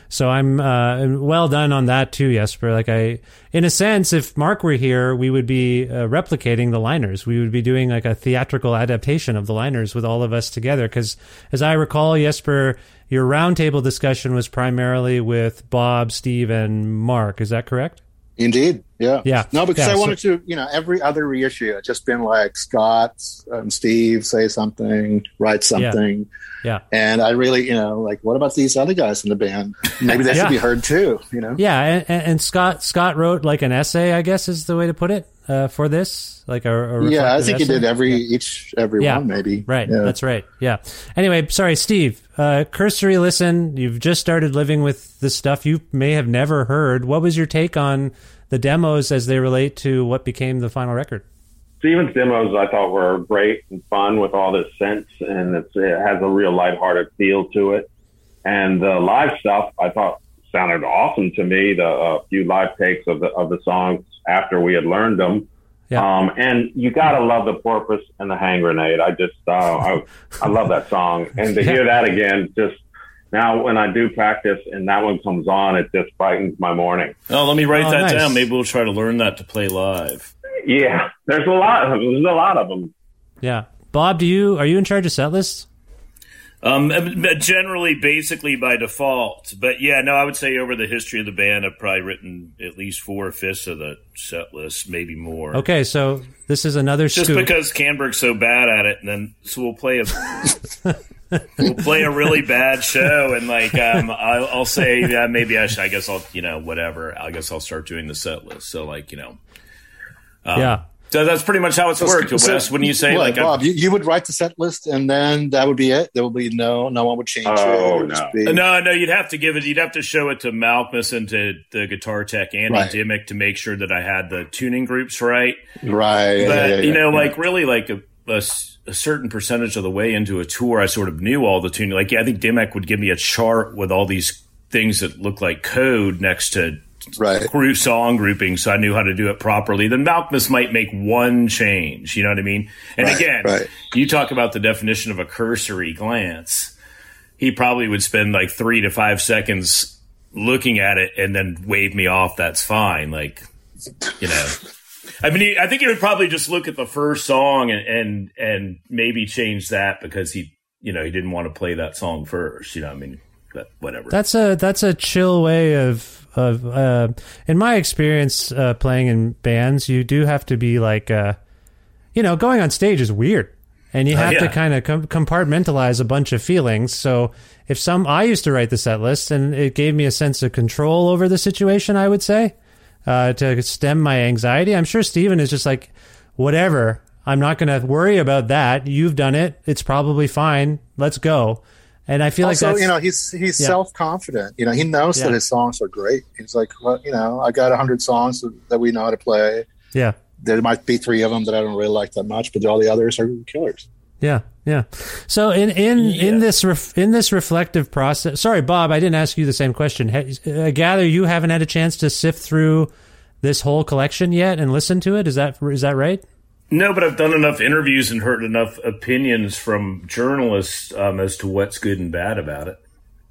So I'm uh, well done on that too, Jesper. Like I, in a sense, if Mark were here, we would be uh, replicating the liners. We would be doing like a theatrical adaptation of the liners with all of us together. Because as I recall, Jesper, your roundtable discussion was primarily with Bob, Steve, and Mark. Is that correct? Indeed. Yeah. Yeah. No, because Yeah, I so- wanted to, you know, every other reissue, it's just been like Scott and Steve say something, write something. Yeah. And I really, you know, like, what about these other guys in the band? Maybe they Yeah. should be heard too, you know? Yeah, and, and and Scott Scott wrote like an essay, I guess is the way to put it uh, for this, like a, a Yeah, I reflective think he did every, each, every Yeah. one, maybe. Right, Yeah. that's right. Yeah. Anyway, sorry, Steve. Uh, cursory listen. You've just started living with this stuff you may have never heard. What was your take on the demos as they relate to what became the final record? Steven's demos I thought were great and fun with all this sense, and it's, it has a real lighthearted feel to it. And the live stuff I thought sounded awesome to me. The uh, few live takes of the of the songs after we had learned them. Yeah. Um, and you gotta love the porpoise and the hand grenade. I just uh, I, I love that song, and to Yeah. hear that again, just now when I do practice and that one comes on, it just brightens my morning. Oh, let me write Oh, that nice. down. Maybe we'll try to learn that to play live. Yeah, there's a lot. There's a lot of them. Yeah, Bob, do you are you in charge of set lists? Um, generally, basically by default. But yeah, no, I would say over the history of the band, I've probably written at least four fifths of the set list, maybe more. Okay, so this is another Just scoop. because Kannberg's so bad at it, and then so we'll play a [LAUGHS] we'll play a really bad show, and like um, I'll, I'll say yeah, maybe I should. I guess I'll you know whatever. I guess I'll start doing the set list. So like you know, um, yeah. So that's pretty much how it's worked. So- Wes, when you say what, like Bob, you, you would write the set list and then that would be it. There would be no, no one would change it. Oh, It would no. be- uh, No, no, you'd have to give it. You'd have to show it to Malkmus and to the guitar tech Andy Right. Dimmick to make sure that I had the tuning groups right. Right. But yeah, yeah, you know, yeah. like really, like a a certain percentage of the way into a tour, I sort of knew all the tuning. Like, yeah, I think Dimmick would give me a chart with all these things that look like code next to Right. group song grouping, so I knew how to do it properly. Then Malkmus might make one change. You know what I mean? And Right, again, right. you talk about the definition of a cursory glance. He probably would spend like three to five seconds looking at it and then wave me off. That's fine. Like, you know. I mean, he, I think he would probably just look at the first song and, and and maybe change that because he, you know, he didn't want to play that song first. You know, what I mean, but whatever. That's a that's a chill way of of uh, in my experience uh, playing in bands. You do have to be like, uh, you know, going on stage is weird, and you Uh, have to kind of com- compartmentalize a bunch of feelings. So if some, I used to write the set list, and it gave me a sense of control over the situation. I would say uh, to stem my anxiety. I'm sure Steven is just like, whatever. I'm not going to worry about that. You've done it. It's probably fine. Let's go. And I feel also, like that's, you know, he's he's Yeah. self confident. You know, he knows Yeah. that his songs are great. He's like, well, you know, I got a hundred songs that, we know how to play. yeah. There might be three of them that I don't really like that much, but all the others are killers. Yeah, yeah. So in in in this ref, in this reflective process, sorry, Bob, I didn't ask you the same question. I uh, gather you haven't had a chance to sift through this whole collection yet and listen to it. Is that is that right? No, but I've done enough interviews and heard enough opinions from journalists um, as to what's good and bad about it.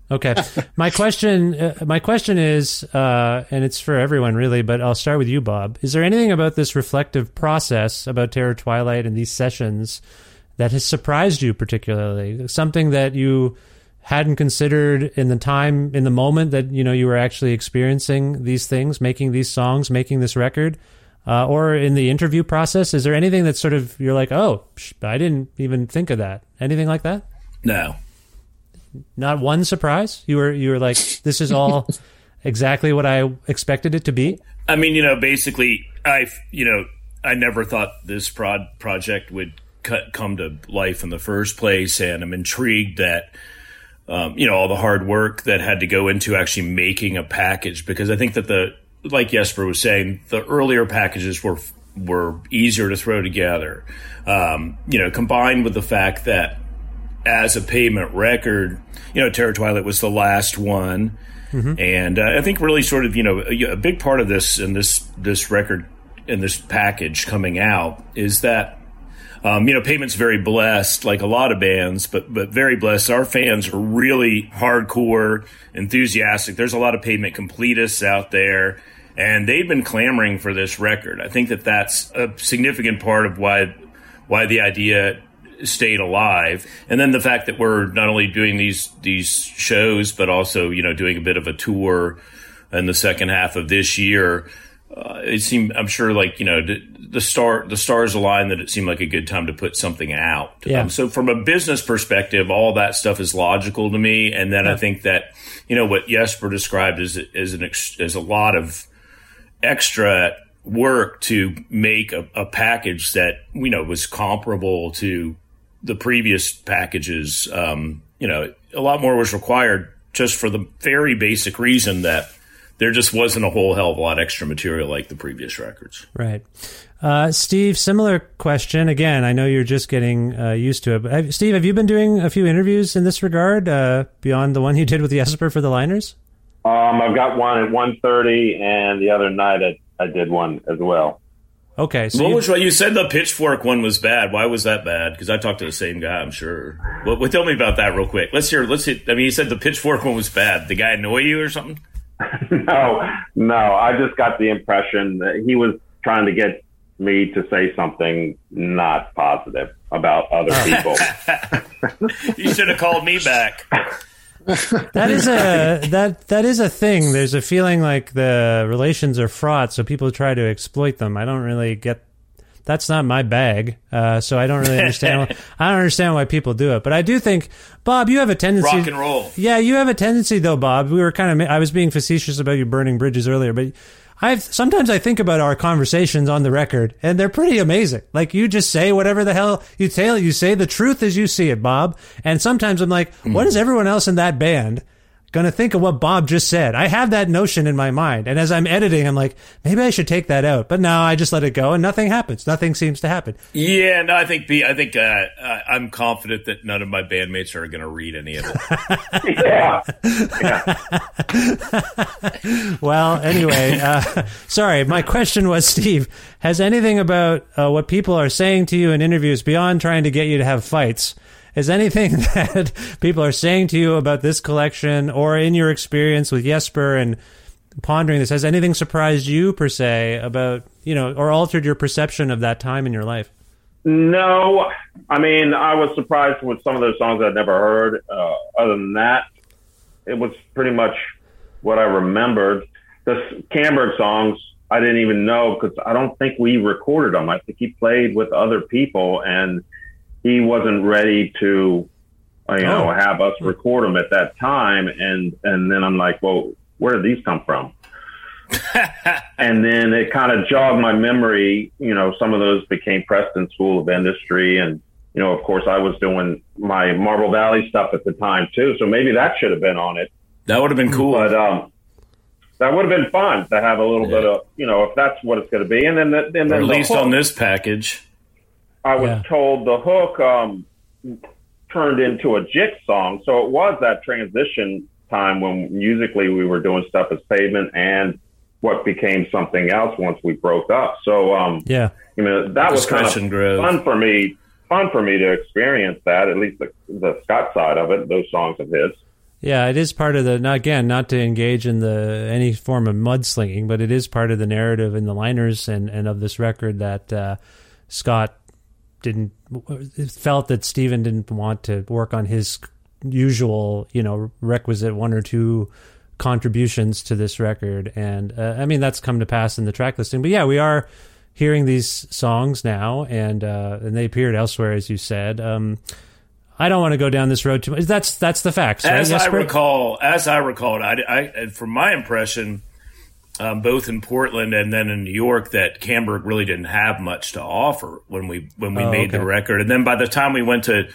Okay. my question uh, my question is, uh, and it's for everyone really, but I'll start with you, Bob. Is there anything about this reflective process about Terror Twilight and these sessions that has surprised you particularly? Something that you hadn't considered in the time in the moment that you know you were actually experiencing these things, making these songs, making this record, uh, or in the interview process? Is there anything that sort of you're like, oh, I didn't even think of that? Anything like that? No. Not one surprise. You were you were like, this is all [LAUGHS] exactly what I expected it to be. I mean, you know, basically, I, you know, I never thought this prod project would cut, come to life in the first place, and I'm intrigued that, um, you know, all the hard work that had to go into actually making a package because I think that the, like Jesper was saying, the earlier packages were were easier to throw together. Um, you know, combined with the fact that as a pavement record, you know, Terror Twilight was the last one. And uh, I think really sort of, you know, a, a big part of this and this, this record and this package coming out is that Um, you know, Pavement's very blessed, like a lot of bands, but but very blessed. Our fans are really hardcore, enthusiastic. There's a lot of Pavement completists out there, and they've been clamoring for this record. I think that that's a significant part of why why the idea stayed alive. And then the fact that we're not only doing these these shows, but also you know doing a bit of a tour in the second half of this year. Uh, it seemed, I'm sure, like you know, the, the star, the stars aligned that it seemed like a good time to put something out. Yeah. Um, so, from a business perspective, all that stuff is logical to me. And then I think that you know what Jesper described as as an ex, as a lot of extra work to make a, a package that you know was comparable to the previous packages. Um, you know, a lot more was required just for the very basic reason that there just wasn't a whole hell of a lot extra material like the previous records. Right. Uh, Steve, similar question. Again, I know you're just getting uh, used to it. But have, Steve, have you been doing a few interviews in this regard uh, beyond the one you did with Jesper for the Liners? Um, I've got one at 1.30, and the other night I, I did one as well. Okay. So what you- was you said the pitchfork one was bad? Why was that bad? Because I talked to the same guy. I'm sure. Well, well, tell me about that real quick. Let's hear. Let's. Hear, I mean, you said the pitchfork one was bad. The guy annoy you or something? [LAUGHS] no, no. I just got the impression that he was trying to get me to say something not positive about other [LAUGHS] people. [LAUGHS] You should have called me back. That is a [LAUGHS] that that is a thing. There's a feeling like the relations are fraught, so people try to exploit them. I don't really get. That's not my bag, uh, so I don't really understand. [LAUGHS] I don't understand why people do it, but I do think, Bob, you have a tendency. Rock and roll. Yeah, you have a tendency though, Bob. We were kind of I was being facetious about you burning bridges earlier, but I've sometimes I think about our conversations on the record and they're pretty amazing. Like you just say whatever the hell you tell you say the truth as you see it, Bob. And sometimes I'm like, what mm-hmm. is everyone else in that band going to think of what Bob just said? I have that notion in my mind. And as I'm editing, I'm like, maybe I should take that out. But no, I just let it go and nothing happens. Nothing seems to happen. Yeah, no, I think B. I think uh, uh, I'm confident that none of my bandmates are going to read any of it. [LAUGHS] yeah. well, anyway, uh, sorry. My question was, Steve, has anything about uh, what people are saying to you in interviews beyond trying to get you to have fights? Is anything [LAUGHS] that people are saying to you about this collection or in your experience with Jesper and pondering this, has anything surprised you per se about, you know, or altered your perception of that time in your life? No, I mean, I was surprised with some of those songs I'd never heard. Uh, other than that, it was pretty much what I remembered. The Kannberg songs, I didn't even know because I don't think we recorded them. I think he played with other people and he wasn't ready to, you know, Oh. have us record him at that time. And, and then I'm like, well, where did these come from? [LAUGHS] and then it kind of jogged my memory. You know, some of those became Preston School of Industry, and you know, of course, I was doing my Marble Valley stuff at the time too. So maybe that should have been on it. That would have been cool. But um, that would have been fun to have a little Yeah. bit of, you know, if that's what it's going to be. And then, the, and or then at the least hook, on this package. I was Yeah. told the hook um, turned into a Jicks song. So it was that transition time when musically we were doing stuff as Pavement and what became something else once we broke up. So, um, Yeah. you know, that was kind of Discretion fun for me. Fun for me to experience that, at least the, the Scott side of it, those songs of his. Yeah, it is part of the. Not, again, not to engage in the any form of mudslinging, but it is part of the narrative in the liners and, and of this record that uh, Scott didn't felt that Steven didn't want to work on his usual, you know, requisite one or two contributions to this record, and uh, I mean that's come to pass in the track listing. But yeah, we are hearing these songs now, and uh, and they appeared elsewhere, as you said. Um, I don't want to go down this road too much. That's that's the facts, right? As I Jesper? recall, as I recalled, I, I and from my impression, um, both in Portland and then in New York, that Kannberg really didn't have much to offer when we when we Oh, made okay. the record. And then by the time we went to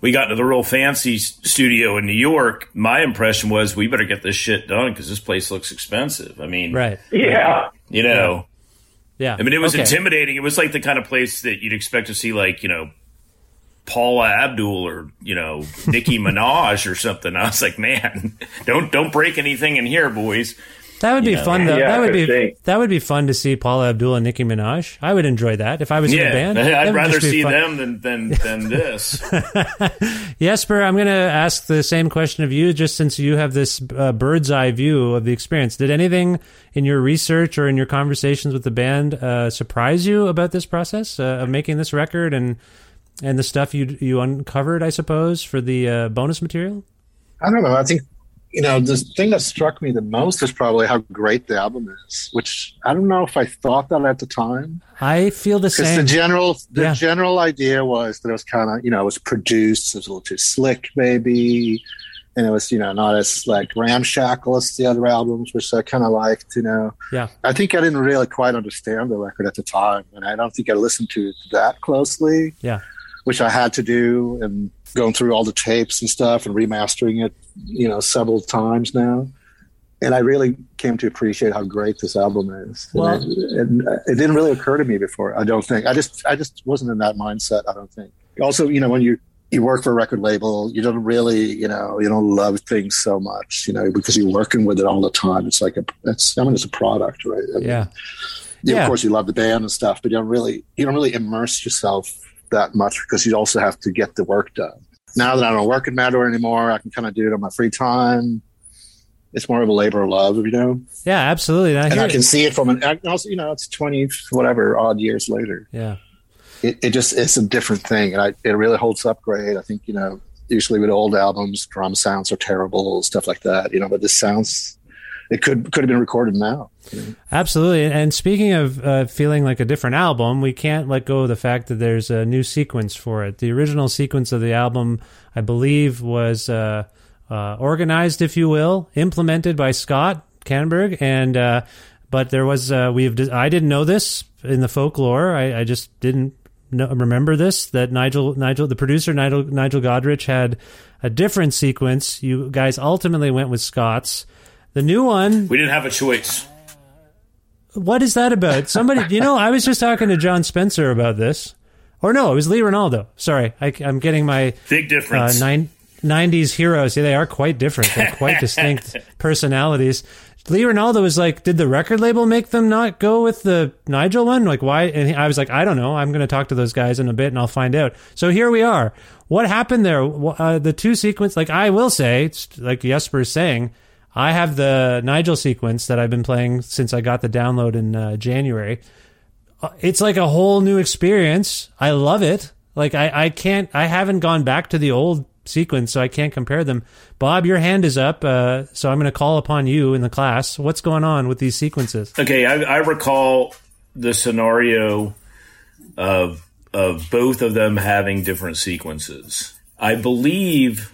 we got to the real fancy studio in New York, my impression was we better get this shit done because this place looks expensive. I mean, right? Yeah. you know. Yeah, I mean, it was Okay. intimidating. It was like the kind of place that you'd expect to see, like you know, Paula Abdul or you know Nicki [LAUGHS] Minaj or something. I was like, man, [LAUGHS] don't don't break anything in here, boys. That would be know. fun. Though. Yeah, that would be Christine. that would be fun to see Paula Abdul and Nicki Minaj. I would enjoy that if I was in a Yeah, band. [LAUGHS] I'd rather see fun. them than than than [LAUGHS] this. Jesper, I'm going to ask the same question of you, just since you have this uh, bird's eye view of the experience. Did anything in your research or in your conversations with the band uh, surprise you about this process uh, of making this record and and the stuff you you uncovered? I suppose for the uh, bonus material. I don't know. I think you know the thing that struck me the most is probably how great the album is, which I don't know if I thought that at the time. I feel the same. the general the Yeah. general idea was that it was kind of you know it was produced, it was a little too slick, maybe, and it was you know not as like ramshackle as the other albums, which I kind of liked. You know, yeah, I think I didn't really quite understand the record at the time, and I don't think I listened to it that closely. yeah, which I had to do and going through all the tapes and stuff and remastering it, you know, several times now. And I really came to appreciate how great this album is. And Well- it, and uh, it didn't really occur to me before. I don't think. I just, I just wasn't in that mindset. I don't think. Also, you know, when you you work for a record label, you don't really, you know, you don't love things so much, you know, because you're working with it all the time. It's like a, it's, I mean, it's a product, right? I mean, yeah. yeah, Yeah. of course you love the band and stuff, but you don't really you don't really immerse yourself that much because you also have to get the work done. Now that I don't work at Matador anymore, I can kind of do it on my free time. It's more of a labor of love, you know, Yeah, absolutely. I and I it. can see it from an. and Also, you know, it's twenty whatever odd years later. Yeah. It, it just it's a different thing, and I, it really holds up great. I think you know, usually with old albums, drum sounds are terrible, stuff like that. You know, but this sounds. It could could have been recorded now. Absolutely. And speaking of uh, feeling like a different album, we can't let go of the fact that there's a new sequence for it. The original sequence of the album, I believe, was uh, uh, organized, if you will, implemented by Scott Kannberg, and uh, but there was uh, we've I didn't know this in the folklore. I, I just didn't remember this that Nigel Nigel the producer Nigel Nigel Godrich had a different sequence. You guys ultimately went with Scott's. The new one We didn't have a choice. what is that about? Somebody, you know, I was just talking to Jon Spencer about this. Or no, it was Lee Ranaldo. Sorry, I, am getting my Big uh, difference. nine, 90s heroes. Yeah, they are quite different. They're quite distinct [LAUGHS] personalities. Lee Ranaldo was like, did the record label make them not go with the Nigel one? Like, why? And I was like, I don't know. I'm going to talk to those guys in a bit and I'll find out. So here we are. What happened there? Uh, the two sequence, like I will say, it's like Jesper's saying, I have the Nigel sequence that I've been playing since I got the download in uh, January. Uh, It's like a whole new experience. I love it. Like I, I can't, I haven't gone back to the old sequence, so I can't compare them. Bob, your hand is up, uh, so I'm going to call upon you in the class. What's going on with these sequences? Okay, I, I recall the scenario of of both of them having different sequences. I believe,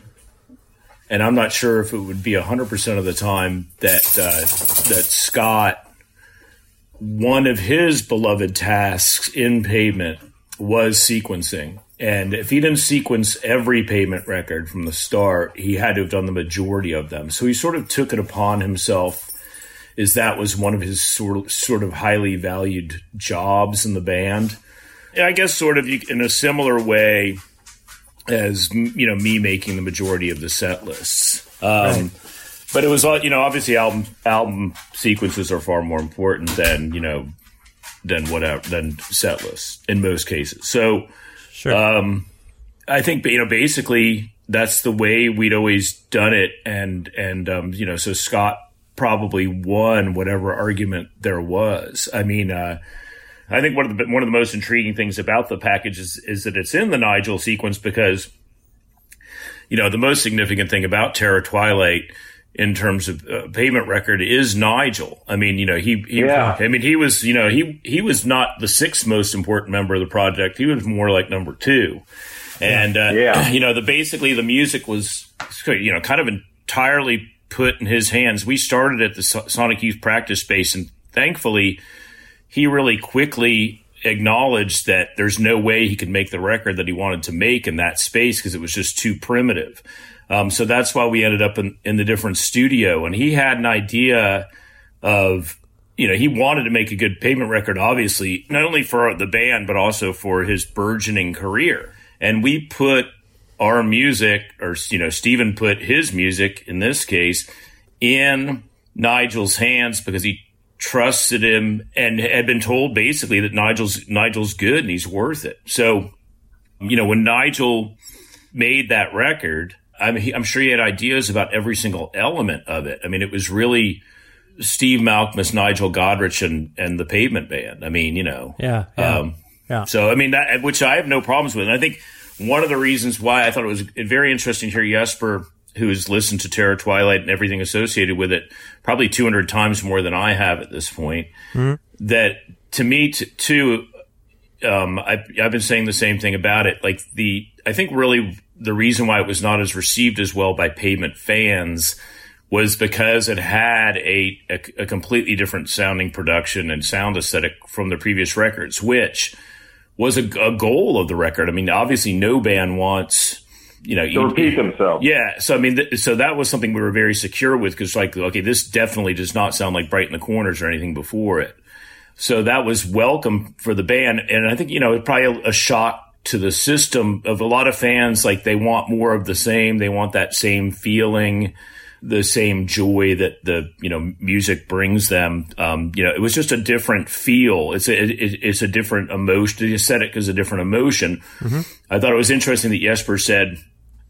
and I'm not sure if it would be hundred percent of the time that uh, that Scott, one of his beloved tasks in pavement was sequencing. And if he didn't sequence every pavement record from the start, he had to have done the majority of them. So he sort of took it upon himself is that was one of his sort of, sort of highly valued jobs in the band. And I guess sort of in a similar way as you know me making the majority of the set lists. Um, But it was all you know. Obviously, album album sequences are far more important than you know than whatever than set lists in most cases. So Sure. um, I think you know basically that's the way we'd always done it, and and um, you know so Scott probably won whatever argument there was. I mean, uh, I think one of the one of the most intriguing things about the package is is that it's in the Nigel sequence because you know the most significant thing about Terror Twilight in terms of uh, payment record is Nigel. I mean, you know, he, he Yeah. I mean, he was, you know, he he was not the sixth most important member of the project. He was more like number two. And uh, Yeah. [CLEARS THROAT] you know, the basically the music was, you know, kind of entirely put in his hands. We started at the So- Sonic Youth practice space, and thankfully, he really quickly acknowledged that there's no way he could make the record that he wanted to make in that space because it was just too primitive. Um, so that's why we ended up in, in the different studio. And he had an idea of, you know, he wanted to make a good pavement record, obviously, not only for the band, but also for his burgeoning career. And we put our music, or, you know, Steven put his music in this case in Nigel's hands because he trusted him and had been told basically that Nigel's Nigel's good and he's worth it. So, you know, when Nigel made that record, I'm, I'm sure he had ideas about every single element of it. I mean, it was really Steve Malkmus, Nigel Godrich, and and the Pavement Band. I mean, you know, Yeah, yeah, um, yeah. So I mean, that which I have no problems with. And I think one of the reasons why I thought it was very interesting to hear Jesper, who has listened to Terror Twilight and everything associated with it, probably 200 times more than I have at this point. That to me, t- too, um, I've, I've been saying the same thing about it. Like the, I think really the reason why it was not as received as well by pavement fans was because it had a, a, a completely different sounding production and sound aesthetic from the previous records, which was a, a goal of the record. I mean, obviously no band wants, you know, To repeat themselves. yeah. So I mean, th- so that was something we were very secure with because, like, okay, this definitely does not sound like Brighten the Corners or anything before it. So that was welcome for the band, and I think you know probably a, a shock to the system of a lot of fans. Like they want more of the same. They want that same feeling, the same joy that the you know music brings them. Um, you know, it was just a different feel. It's a it, it's a different emotion. The aesthetic is a different emotion. I thought it was interesting that Jesper said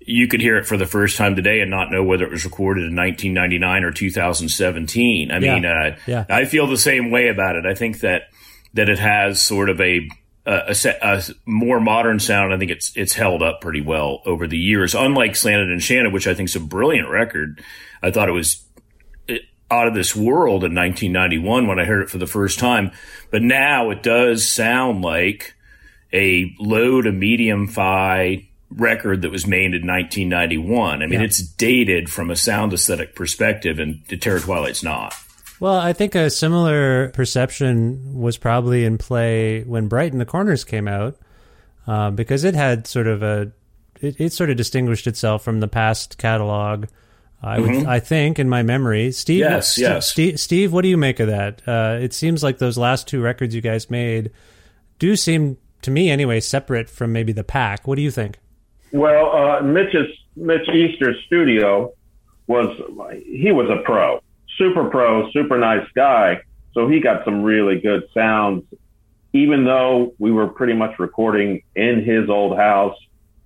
you could hear it for the first time today and not know whether it was recorded in 1999 or 2017. I Yeah. mean, uh, Yeah. I feel the same way about it. I think that that it has sort of a a, a, a more modern sound. I think it's it's held up pretty well over the years. Unlike Slanted and Enchanted, which I think is a brilliant record, I thought it was out of this world in 1991 when I heard it for the first time. But now it does sound like a low to medium fi record that was made in 1991. I mean, Yeah. it's dated from a sound aesthetic perspective, and Terror Twilight's not. Well, I think a similar perception was probably in play when Brighten the Corners came out, uh, because it had sort of a, it, it sort of distinguished itself from the past catalog. I would, I think, in my memory, Steve. Mm-hmm. Yes, St- yes. Steve, Steve, what do you make of that? Uh, it seems like those last two records you guys made do seem, to me anyway, separate from maybe the pack. What do you think? Well, uh, Mitch's Mitch Easter's studio was he was a pro, super pro, super nice guy. So he got some really good sounds, even though we were pretty much recording in his old house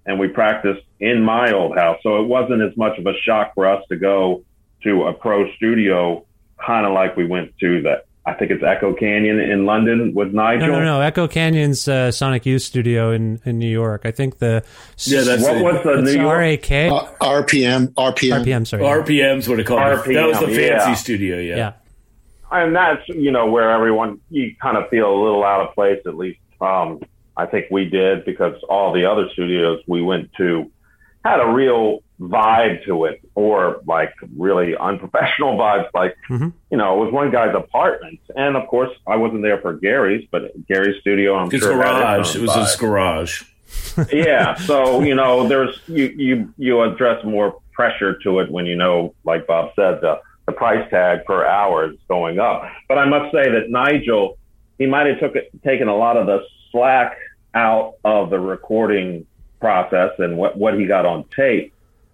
and we practiced in my old house. So it wasn't as much of a shock for us to go to a pro studio, kind of like we went to the I think it's Echo Canyon in London with Nigel. No, no, no. Echo Canyon's uh, Sonic Youth studio in, in New York. I think the Yeah, that's What was the it's New York? RAK Uh, RPM, RPM. RPM. Sorry. RPM's what it called. RPM, that was the fancy yeah. studio. Yeah. yeah. and that's you know where everyone you kind of feel a little out of place at least um, i think we did because all the other studios we went to had a real vibe to it or like really unprofessional [LAUGHS] vibes like Mhm. you know it was one guy's apartment and of course i wasn't there for gary's but gary's studio i'm His sure garage. It was vibe his garage. [LAUGHS] yeah. So, you know, there's you you you address more pressure to it when you know, like Bob said, the the price tag per hour is going up. But I must say that Nigel, he might have took it, taken a lot of the slack out of the recording process and what what he got on tape.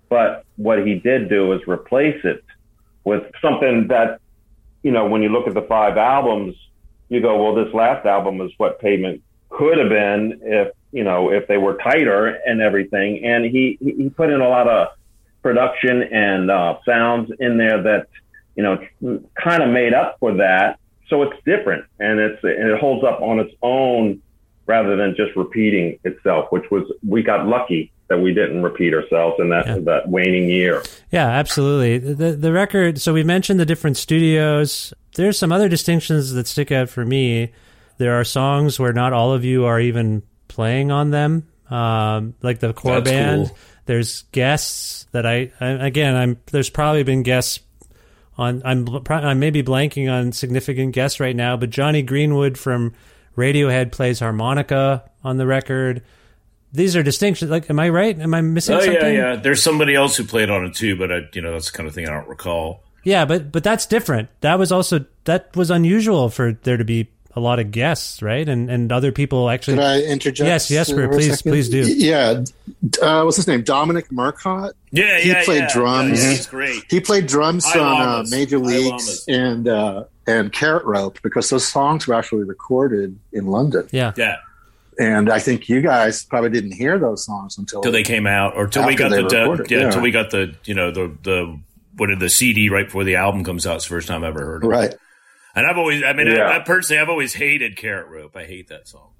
But what he did do is replace it with something that, you know, when you look at the five albums, you go, well, this last album is what Pavement could have been if you know if they were tighter and everything. And he he he put in a lot of production and uh, sounds in there that you know kind of made up for that. So it's different and it's and it holds up on its own rather than just repeating itself, which was we got lucky that we didn't repeat ourselves in that Yeah. that waning year. Yeah, absolutely. The the record. So we mentioned the different studios. There's some other distinctions that stick out for me. There are songs where not all of you are even playing on them, um, like the core That's band. cool. There's guests that I, I again. I'm there's probably been guests on. I'm bl- I'm maybe blanking on significant guests right now, but Jonny Greenwood from Radiohead plays harmonica on the record. These are distinctions. Like, am I right? Am I missing Oh something? yeah, yeah. There's somebody else who played on it too, but I, you know, that's the kind of thing I don't recall. Yeah, but but that's different. That was also that was unusual for there to be a lot of guests, right? And and other people actually. Could I interject? Yes, yes, for please, please do. Yeah, uh, what's his name? Dominic Murcott. Yeah, he yeah, He played yeah. drums. Yeah, he's great. He played drums High on uh. Major High Leagues and uh, and Carrot Rope because those songs were actually recorded in London. Yeah, Yeah, And I think you guys probably didn't hear those songs until till they came out, or till we got the recorded, yeah, yeah. till we got the you know the the what did the CD right before the album comes out. It's the first time I ever heard it. right. And I've always, I mean, Yeah. I, I personally, I've always hated Carrot Rope. I hate that song.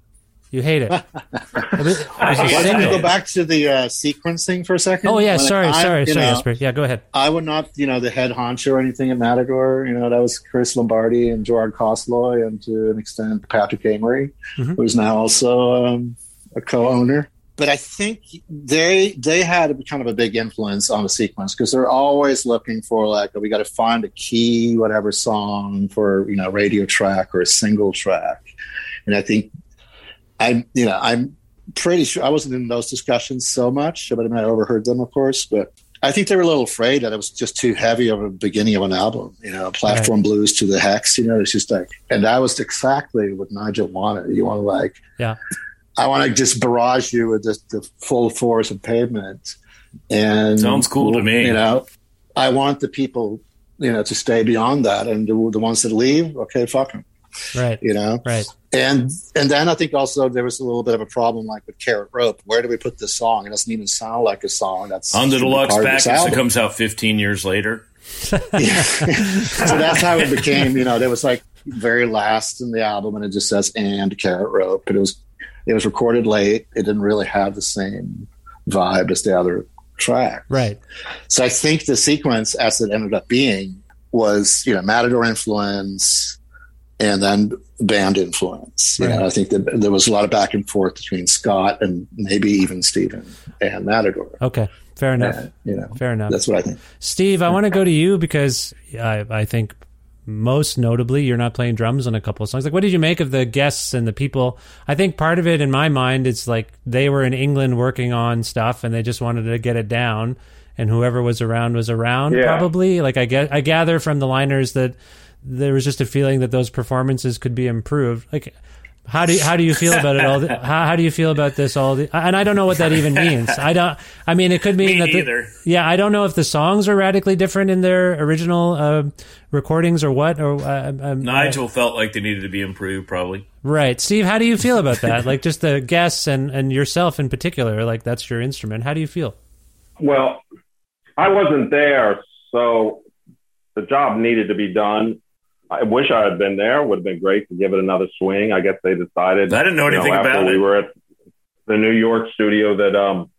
You hate it. [LAUGHS] I It's a hate Can single. I go back to the uh, sequencing for a second? Oh yeah, When sorry, I- sorry, sorry, know, Jesper. Yeah, go ahead. I would not, you know, the head honcho or anything at Matador. You know, that was Chris Lombardi and Gerard Cosloy, and to an extent Patrick Amory, Mhm. who's now also um, a co-owner. But I think they they had kind of a big influence on the sequence because they're always looking for like we got to find a key whatever song for you know radio track or a single track, and I think I you know I'm pretty sure I wasn't in those discussions so much, but I, mean, I overheard them, of course. But I think they were a little afraid that it was just too heavy of a beginning of an album. You know, platform blues to the hex. You know, it's just like, and that was exactly what Nigel wanted. You want to like, Yeah. I want to just barrage you with just the full force of pavement. And Sounds cool to me. You know, I want the people, you know, to stay beyond that, and the, the ones that leave, okay, fuck them. Right, You know, right. and and then I think also there was a little bit of a problem, like with Carrot Rope. Where do we put this song? It doesn't even sound like a song that's On the should deluxe part of package that comes out 15 years later. Yeah. [LAUGHS] so that's how it became. You know, there was like very last in the album, and it just says "and Carrot Rope." But it was it was recorded late. It didn't really have the same vibe as the other track. Right. So I think the sequence, as it ended up being, was you know Matador influence, and then band influence. You Right. know, I think that there was a lot of back and forth between Scott and maybe even Stephen and Matador. Okay. Fair enough. And, you know, Fair enough. that's what I think. Steve, I want to go to you because I, I think most notably you're not playing drums on a couple of songs. Like, what did you make of the guests and the people? I think part of it in my mind is like they were in England working on stuff and they just wanted to get it down, and whoever was around was around. Yeah. Probably, like I get, I gather from the liners that there was just a feeling that those performances could be improved. Like. How do you, how do you feel about it all? The, [LAUGHS] how, how do you feel about this all? The, and I don't know what that even means. I don't. I mean, it could mean Me that the, yeah, I don't know if the songs are radically different in their original uh, recordings or what. Or uh, um, Nigel felt like they needed to be improved, probably. right, Steve? How do you feel about that? [LAUGHS] like just the guests and and yourself in particular. Like that's your instrument. How do you feel? Well, I wasn't there, so the job needed to be done. I wish I had been there. Would have been great to give it another swing. I guess they decided. I didn't know you anything after about we it. were at the New York studio that um,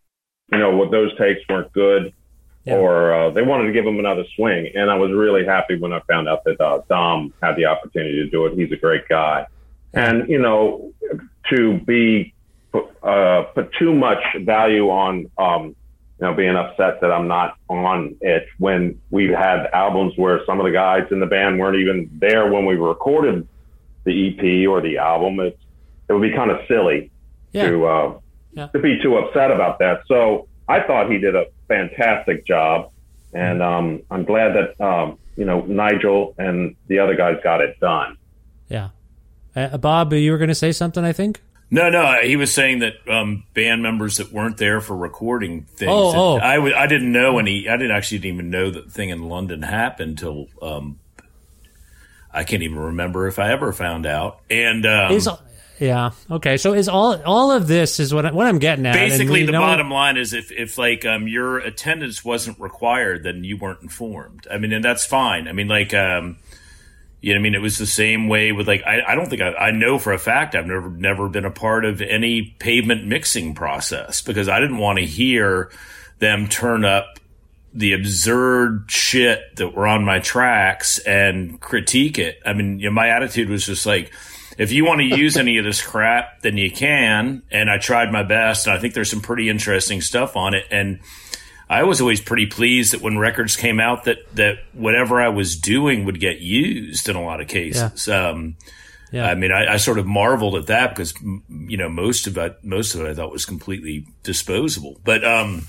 you know, what those takes weren't good, Yeah. or uh, they wanted to give them another swing. And I was really happy when I found out that uh, Dom had the opportunity to do it. He's a great guy, and you know, to be uh, put too much value on um, you know being upset that I'm not on it when we've had albums where some of the guys in the band weren't even there when we recorded the EP or the album. It it would be kind of silly Yeah. to uh, Yeah. to be too upset about that. So I thought he did a fantastic job, and um, I'm glad that um, you know Nigel and the other guys got it done. Yeah, uh, Bob, you were going to say something. I think. No, no, he was saying that um, band members that weren't there for recording things. Oh, oh. I w- I didn't know any. I didn't actually didn't even know that thing in London happened till um, I can't even remember if I ever found out. And um, is yeah okay. So is all all of this is what I, what I'm getting at. basically the bottom line is if if like um, your attendance wasn't required, then you weren't informed. I mean, and that's fine. I mean, like. Um, you know, I mean, it was the same way with like I, I don't think I, I know for a fact I've never never been a part of any pavement mixing process because I didn't want to hear them turn up the absurd shit that were on my tracks and critique it. I mean, you know, my attitude was just like, if you want to use any of this crap, then you can. And I tried my best, and I think there's some pretty interesting stuff on it. And I was always pretty pleased that when records came out that that whatever I was doing would get used in a lot of cases. Um, Yeah. I mean, I, I sort of marveled at that because you know most of it, most of it, I thought was completely disposable. But um,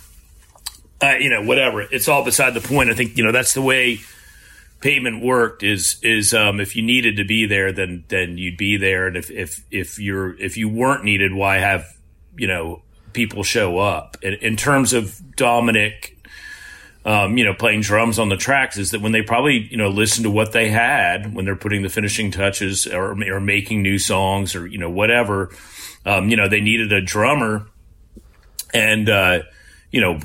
uh, you know, whatever. It's all beside the point. I think you know that's the way pavement worked is is um, if you needed to be there, then then you'd be there, and if if if you're if you weren't needed, why have you know people show up? In, in terms of Dominic, um, you know, playing drums on the tracks, is that when they probably you know listen to what they had when they're putting the finishing touches or or making new songs or you know whatever, um, you know, they needed a drummer, and uh, you know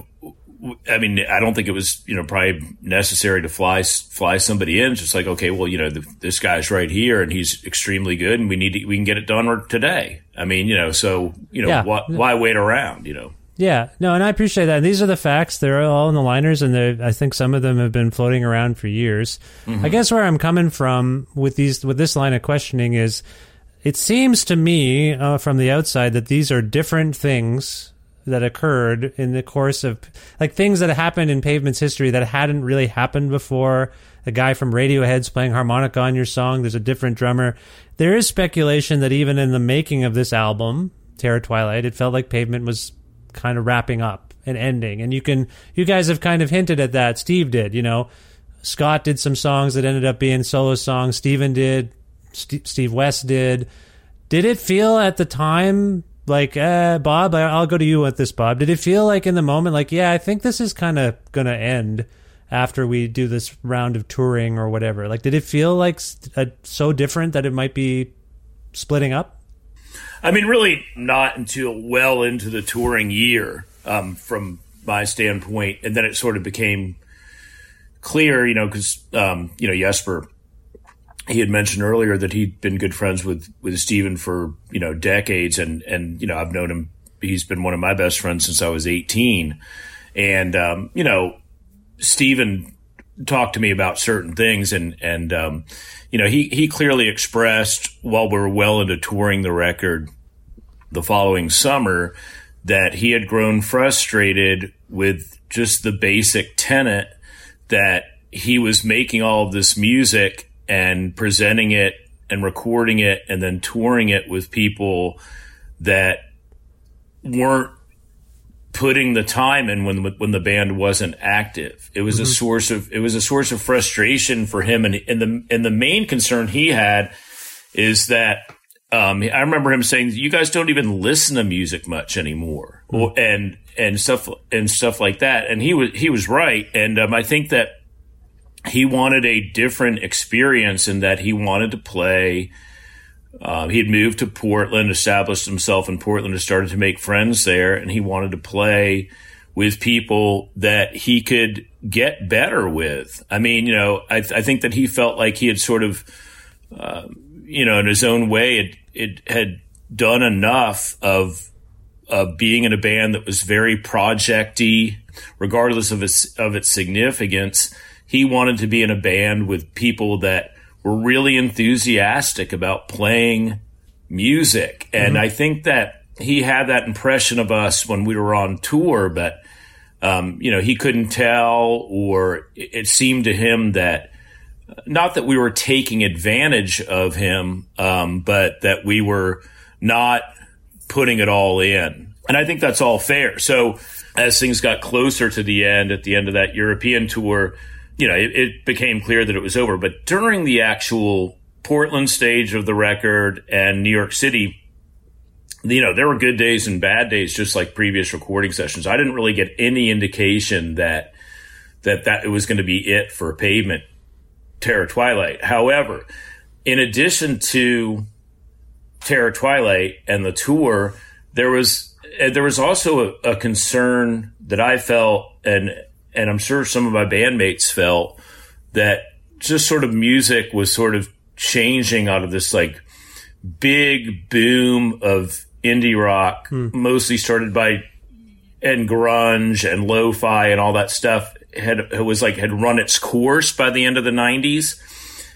I mean, I don't think it was, you know, probably necessary to fly fly somebody in. It's just like, okay, well, you know, the, this guy's right here, and he's extremely good, and we need to, we can get it done today. I mean, you know, so you know, Yeah. why, why wait around? You know, Yeah, no, and I appreciate that. These are the facts. They're all in the liners, and I think some of them have been floating around for years. I guess where I'm coming from with these with this line of questioning is, it seems to me uh, from the outside that these are different things that occurred in the course of like things that happened in Pavement's history that hadn't really happened before. A guy from Radiohead's playing harmonica on your song. There's a different drummer. There is speculation that even in the making of this album, Terror Twilight, it felt like Pavement was kind of wrapping up and ending. And you can, you guys have kind of hinted at that. Steve did, you know. Scott did some songs that ended up being solo songs. Steven did. St- Steve West did. Did it feel at the time like, uh, Bob, I- I'll go to you with this, Bob. Did it feel like in the moment, like, yeah, I think this is kind of going to end after we do this round of touring or whatever? Like, did it feel like uh, so different that it might be splitting up? I mean, really not until well into the touring year, um, from my standpoint, and then it sort of became clear, you know, because um, you know Jesper, he had mentioned earlier that he'd been good friends with with Steven for you know decades, and and you know I've known him. He's been one of my best friends since I was eighteen, and um, you know Steven talked to me about certain things and and um, you know he he clearly expressed while we were well into touring the record the following summer that he had grown frustrated with just the basic tenet that he was making all of this music and presenting it and recording it and then touring it with people that weren't putting the time in when when the band wasn't active. It was a source of it was a source of frustration for him, and and the and the main concern he had is that um, I remember him saying, "You guys don't even listen to music much anymore," Or- and and stuff and stuff like that. And he was he was right, and um, I think that he wanted a different experience in that he wanted to play. Uh, he had moved to Portland, established himself in Portland, and started to make friends there. And he wanted to play with people that he could get better with. I mean, you know, I, I think that he felt like he had sort of, uh, you know, in his own way, it, it had done enough of of being in a band that was very projecty, regardless of its of its significance. He wanted to be in a band with people that were really enthusiastic about playing music, and I think that he had that impression of us when we were on tour, but um, you know he couldn't tell, or it it seemed to him that not that we were taking advantage of him, um, but that we were not putting it all in. And I think that's all fair. So as things got closer to the end, at the end of that European tour, you know, it, it became clear that it was over. But during the actual Portland stage of the record and New York City, you know, there were good days and bad days, just like previous recording sessions. I didn't really get any indication that that that it was going to be it for Pavement Terror Twilight. However, in addition to Terror Twilight and the tour, there was there was also a, a concern that I felt, and and I'm sure some of my bandmates felt that just sort of music was sort of changing out of this like big boom of indie rock, hmm. mostly started by and grunge and lo-fi and all that stuff had it was like had run its course by the end of the 90s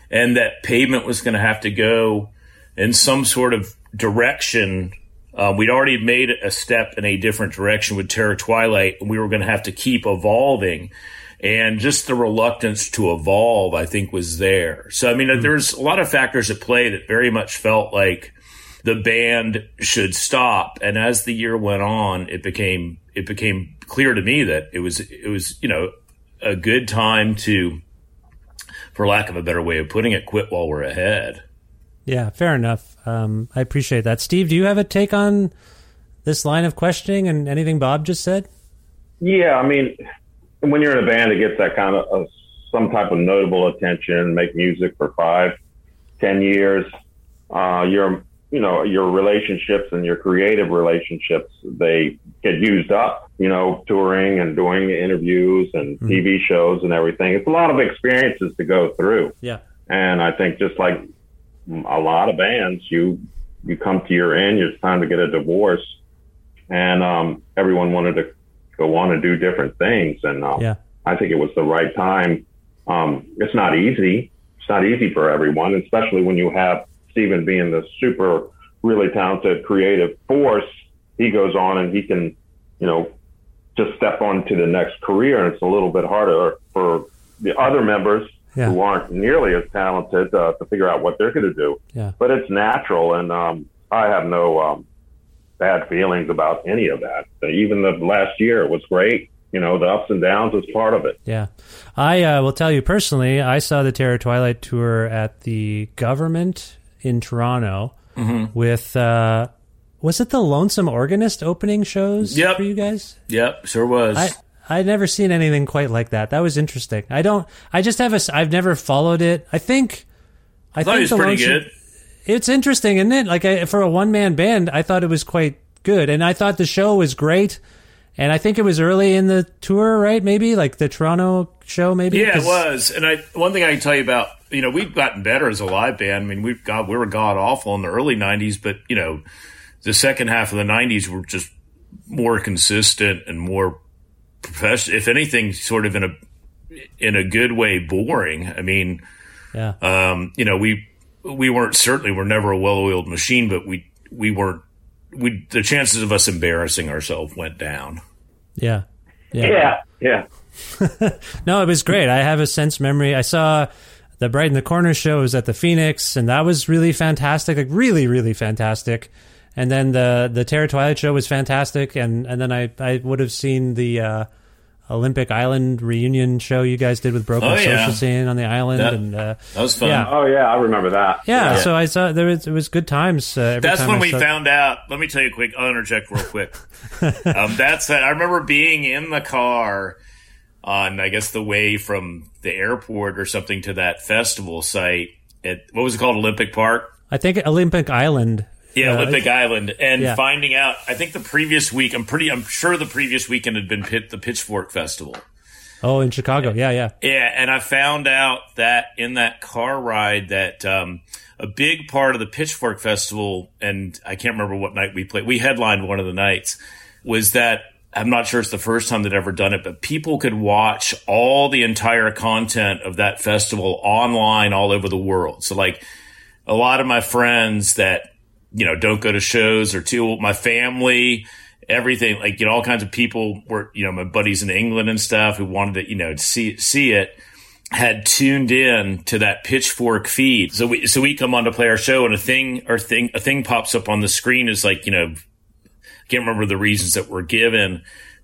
and that pavement was going to have to go in some sort of direction uh, we'd already made a step in a different direction with terror twilight and we were going to have to keep evolving and just the reluctance to evolve i think was there so i mean there's a lot of factors at play that very much felt like the band should stop. And as the year went on, it became it became clear to me that it was it was you know a good time to for lack of a better way of putting it, quit while we're ahead. Yeah, fair enough. Um, I appreciate that. Steve, do you have a take on this line of questioning and anything Bob just said? Yeah, I mean, when you're in a band that gets that kind of uh, some type of notable attention, make music for five, ten years, uh, your you know your relationships and your creative relationships they get used up. You know, touring and doing interviews and Mm-hmm. TV shows and everything. It's a lot of experiences to go through. Yeah. And I think just like a lot of bands, you you come to your end. It's time to get a divorce, and um, everyone wanted to go on and do different things. And um, Yeah. I think it was the right time. Um, it's not easy. It's not easy for everyone, especially when you have Steven being the super, really talented, creative force. He goes on and he can, you know, just step on to the next career, and it's a little bit harder for the other members Yeah. who aren't nearly as talented uh, to figure out what they're going to do. Yeah. But it's natural, and um, I have no um, bad feelings about any of that. Even the last year was great. You know, the ups and downs was part of it. Yeah. I uh, will tell you personally, I saw the Terror Twilight tour at the government in Toronto Mm-hmm. with, uh, was it the Lonesome Organist opening shows Yep. for you guys? Yep, sure was. I I'd never seen anything quite like that. That was interesting. I don't. I just have a. I've never followed it. I think. I, I thought think he was pretty good. It's interesting, isn't it? Like I, for a one man band, I thought it was quite good, and I thought the show was great. And I think it was early in the tour, right? Maybe like the Toronto show, maybe. Yeah, it was. And I one thing I can tell you about, you know, we've gotten better as a live band. I mean, we've got we were god awful in the early '90s, but you know, the second half of the '90s were just more consistent and more professional. If anything, sort of in a in a good way, boring. I mean, Yeah. um, you know, we we weren't certainly we're never a well-oiled machine, but we we weren't. We the chances of us embarrassing ourselves went down. Yeah. Yeah, yeah. [LAUGHS] No, it was great. I have a sense memory. I saw the Brighten the Corner show was at the Phoenix, and that was really fantastic. Like really, really fantastic. And then the the Terror Twilight show was fantastic. And and then I I would have seen the uh, Olympic Island reunion show you guys did with Broken Oh, yeah. Social Scene on the island. That- and uh, That was fun. Yeah. Oh yeah, I remember that. yeah, so I saw there was it was good times. Uh, every That's time when I we saw- found out. Let me tell you a quick. I'll interject real quick. [LAUGHS] um, that's I remember being in the car on I guess the way from the airport or something to that festival site at what was it called Olympic Park. I think Olympic Island. Yeah, Uh, Olympic Island, and yeah. finding out. I think the previous week. I'm pretty. I'm sure the previous weekend had been pit, the Pitchfork Festival. Oh, in Chicago. Yeah, yeah. Yeah, and I found out that in that car ride that um, a big part of the Pitchfork Festival, and I can't remember what night we played. We headlined one of the nights. Was that I'm not sure it's the first time they'd ever done it, but people could watch all the entire content of that festival online all over the world. So like a lot of my friends that you know don't go to shows or too my family everything like you know all kinds of people were you know my buddies in England and stuff who wanted to you know see see it had tuned in to that pitchfork feed. So we so we come on to play our show and a thing or thing a thing pops up on the screen is like you know can't remember the reasons that were given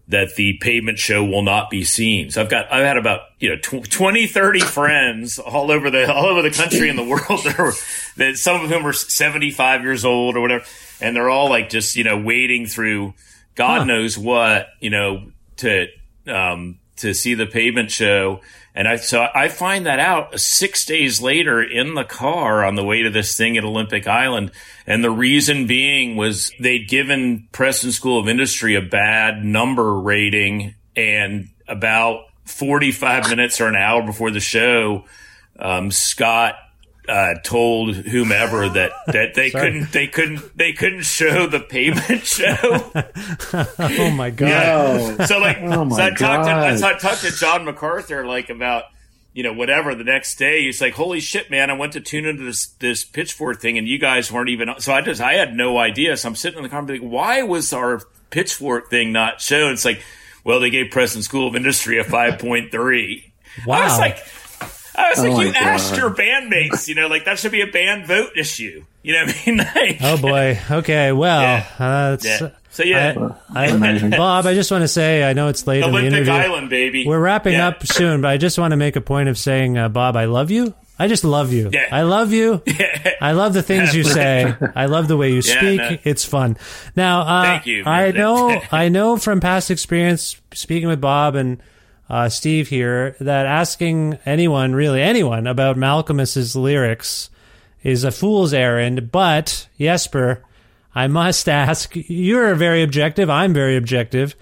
that the pavement show will not be seen. So I've got, I've had about, you know, tw- 20, 30 friends all over the, all over the country and the world [LAUGHS] that are, that some of whom are 75 years old or whatever. And they're all like just, you know, wading through God knows what, you know, to, um, to see the pavement show. And I, so I find that out six days later in the car on the way to this thing at Olympic Island. And the reason being was they'd given Preston School of Industry a bad number rating and about 45 minutes or an hour before the show, um, Scott uh, told whomever that, that they [LAUGHS] Sorry. couldn't they couldn't they couldn't show the pavement [LAUGHS] show. [LAUGHS] Oh my god. Yeah. so like, Oh so I talked to I talked- talked to John MacArthur like about you know whatever the next day. He's like, "Holy shit, man! I went to tune into this this pitchfork thing, and you guys weren't even." So I just I had no idea. So I'm sitting in the car, and be like, "Why was our pitchfork thing not shown?" It's like, well, they gave Preston School of Industry a five point three. I was Wow. like. I was Oh like, my you asked your bandmates, you know, like that should be a band vote issue. You know what I mean? [LAUGHS] Like, Oh boy. Okay. Well, Yeah. uh, it's, Yeah. So yeah, I, I, Bob, I just want to say, I know it's late Olympic in the interview. Island, baby. We're wrapping Yeah. up soon, but I just want to make a point of saying, uh, Bob, I love you. I just love you. Yeah. I love you. [LAUGHS] I love the things you [LAUGHS] say. I love the way you Yeah, speak. no. It's fun. Now, uh, Thank you, I know, I know from past experience speaking with Bob and uh, Steve here that asking anyone, really anyone, about Malkmus's lyrics is a fool's errand. But Jesper, I must [LAUGHS] ask. You're very objective. I'm very objective.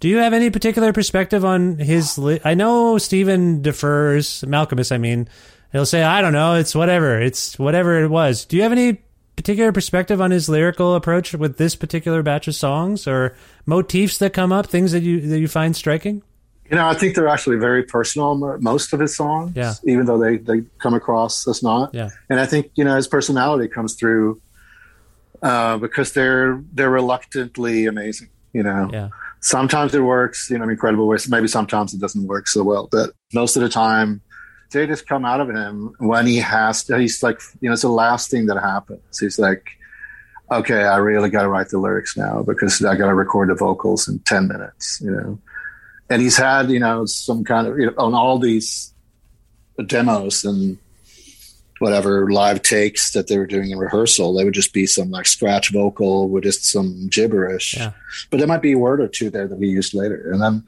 Do you have any particular perspective on his? Li- I know Stephen defers Malkmus. I mean, he'll say, "I don't know. It's whatever. It's whatever it was." Do you have any particular perspective on his lyrical approach with this particular batch of songs or motifs that come up, things that you that you find striking? You know, I think they're actually very personal. Most of his songs, Yeah. even though they they come across as not. Yeah. And I think you know his personality comes through uh, because they're they're reluctantly amazing. You know, Yeah. sometimes it works. You know, in incredible ways. Maybe sometimes it doesn't work so well, but most of the time, they just come out of him when he has. To, he's like, you know, it's the last thing that happens. He's like. Okay, I really got to write the lyrics now because I got to record the vocals in ten minutes. You know, and he's had you know some kind of you know, on all these demos and whatever live takes that they were doing in rehearsal they would just be some like scratch vocal with just some gibberish Yeah. but there might be a word or two there that we used later and then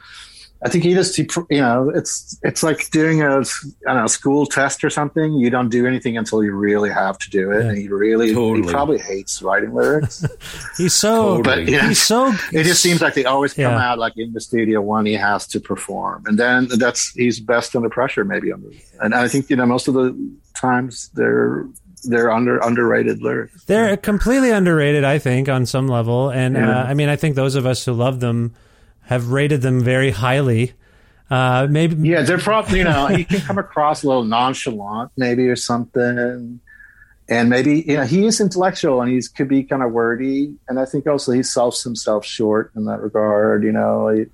i think he just you know it's it's like doing a i don't know school test or something you don't do anything until you really have to do it Yeah. and he really Totally. he probably hates writing lyrics [LAUGHS] He's so. but yeah He's so. [LAUGHS] it just seems like they always come Yeah. out like in the studio when he has to perform, and then that's he's best under pressure, maybe under. And I think you know most of the times they're they're under underrated lyrics. They're completely underrated, I think, on some level. And Yeah. uh, I mean, I think those of us who love them have rated them very highly. Uh, maybe, Yeah, they're probably you know he can come across a little nonchalant, maybe or something. And maybe you know he is intellectual and he's could be kind of wordy, and I think also he sells himself short in that regard. You know, I,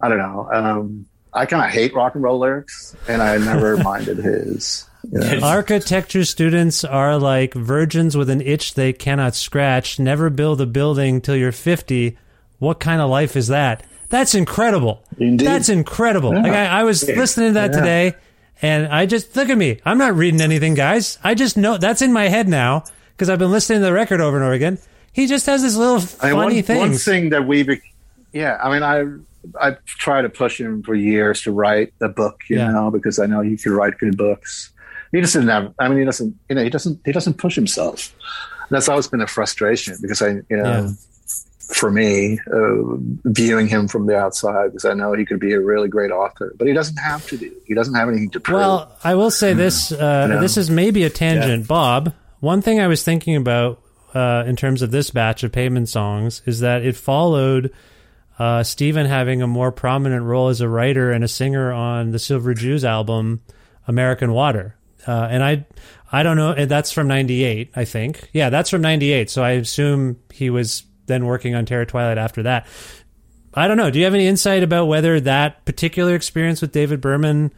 I don't know. Um, I kind of hate rock and roll lyrics, and I never [LAUGHS] minded his. You know? architecture students are like virgins with an itch they cannot scratch. Never build a building till you're 50. What kind of life is that? That's incredible. Indeed. That's incredible. Like I, I was listening to that Yeah. today, and I just look at me. I'm not reading anything, guys. I just know that's in my head now because I've been listening to the record over and over again. He just has this little I mean, funny one, things. one thing that we, yeah, I mean, I I tried to push him for years to write a book, you Yeah. know, because I know he could write good books. He just didn't have. I mean, he doesn't. You know, he doesn't. He doesn't push himself. That's always been a frustration because I, you know, Yeah. For me, uh, viewing him from the outside, because I know he could be a really great author, but he doesn't have to be. He doesn't have anything to prove. Well, I will say this. Uh, Yeah. This is maybe a tangent, Bob. One thing I was thinking about uh, in terms of this batch of Pavement songs is that it followed uh, Stephen having a more prominent role as a writer and a singer on the Silver Jews album, American Water. Uh, and I, I don't know. That's from '98, I think. Yeah, that's from '98. So I assume he was then working on Terror Twilight after that. I don't know. Do you have any insight about whether that particular experience with David Berman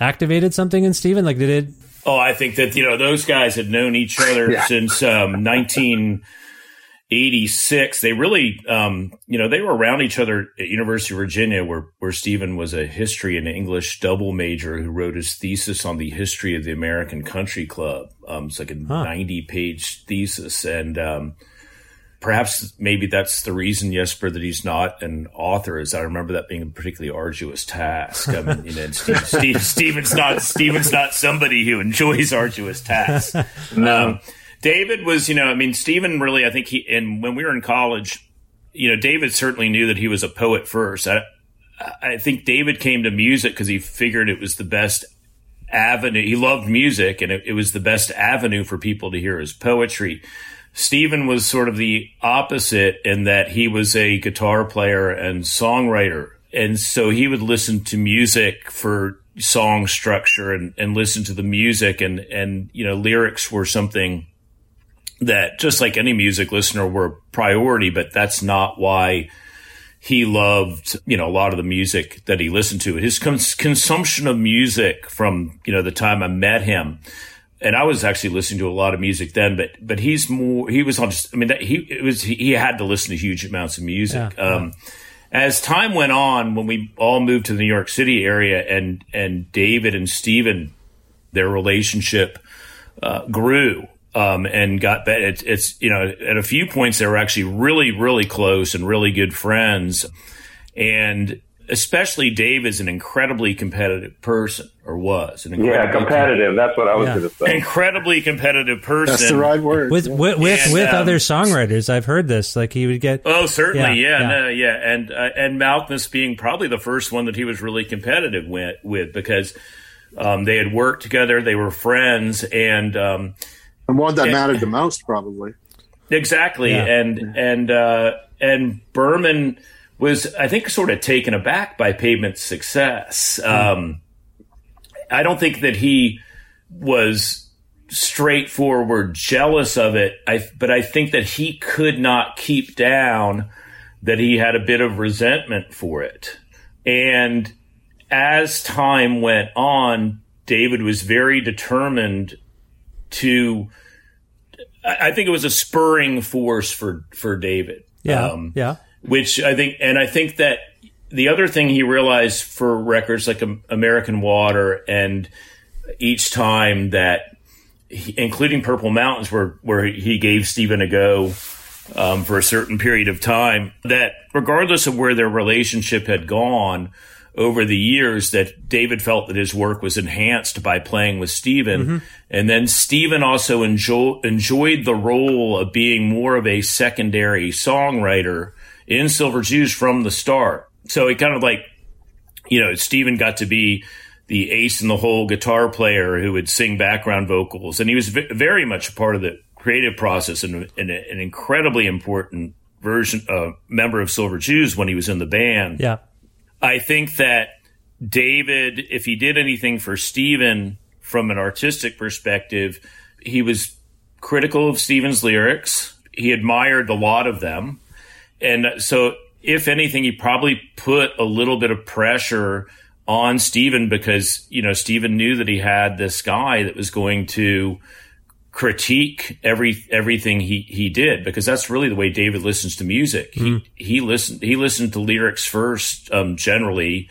activated something in Steven? Like, did it? Oh, I think that you know those guys had known each other Yeah. since um, 1986. They really, um, you know, they were around each other at University of Virginia, where where Stephen was a history and English double major who wrote his thesis on the history of the American Country Club. Um, it's like a Huh. 90 page thesis, and um, perhaps maybe that's the reason, Jesper, that he's not an author. Is I remember that being a particularly arduous task. I mean, you know, Steve, [LAUGHS] Steve, Stephen's not Stephen's not somebody who enjoys arduous tasks. [LAUGHS] Um, David was, you know, I mean, Stephen really, I think he, and when we were in college, you know, David certainly knew that he was a poet first. I, I think David came to music because he figured it was the best avenue. He loved music and it, it was the best avenue for people to hear his poetry. Stephen was sort of the opposite in that he was a guitar player and songwriter. And so he would listen to music for song structure and, and listen to the music and, and, you know, lyrics were something that just like any music listener were a priority, but that's not why he loved, you know, a lot of the music that he listened to. His cons- consumption of music from, you know, the time I met him and I was actually listening to a lot of music then, but but he's more he was on just I mean that he it was he, had to listen to huge amounts of music. Yeah, um, As time went on, when we all moved to the New York City area, and and David and Steven, their relationship uh, grew um, and got better. It's, it's you know at a few points they were actually really really close and really good friends, and especially Dave is an incredibly competitive person, or was an Yeah, incredibly competitive. That's what I was Yeah. going to say. incredibly competitive person. That's the right word. with with with, And, with um, other songwriters. I've heard this. Like he would get. Oh, certainly, Yeah, yeah, yeah. no, yeah, and uh, and Malkmus being probably the first one that he was really competitive with, with because um, they had worked together, they were friends, and um, and one that Yeah. mattered the most, probably. exactly, Yeah. and and uh, and Berman was, I think, sort of taken aback by Pavement's success. Um, I don't think that he was straightforward jealous of it. I, but I think that he could not keep down that he had a bit of resentment for it. And as time went on, David was very determined to. I think it was a spurring force for for David. Yeah, Um, yeah, which I think, and I think that the other thing he realized for records like American Water and each time that, he, including Purple Mountains, where where he gave Stephen a go um, for a certain period of time, that regardless of where their relationship had gone over the years, that David felt that his work was enhanced by playing with Stephen, and then Stephen also enjoy, enjoyed the role of being more of a secondary songwriter in Silver Jews from the start. So it kind of like, you know, Stephen got to be the ace in the hole guitar player who would sing background vocals, and he was v- very much a part of the creative process and, and a- an incredibly important version uh, member of Silver Jews when he was in the band. yeah. I think that David, if he did anything for Steven from an artistic perspective, he was critical of Steven's lyrics. He admired a lot of them. And so, if anything, he probably put a little bit of pressure on Steven because, you know, Steven knew that he had this guy that was going to critique every everything he he did because that's really the way David listens to music. He he listened he listened to lyrics first um, generally,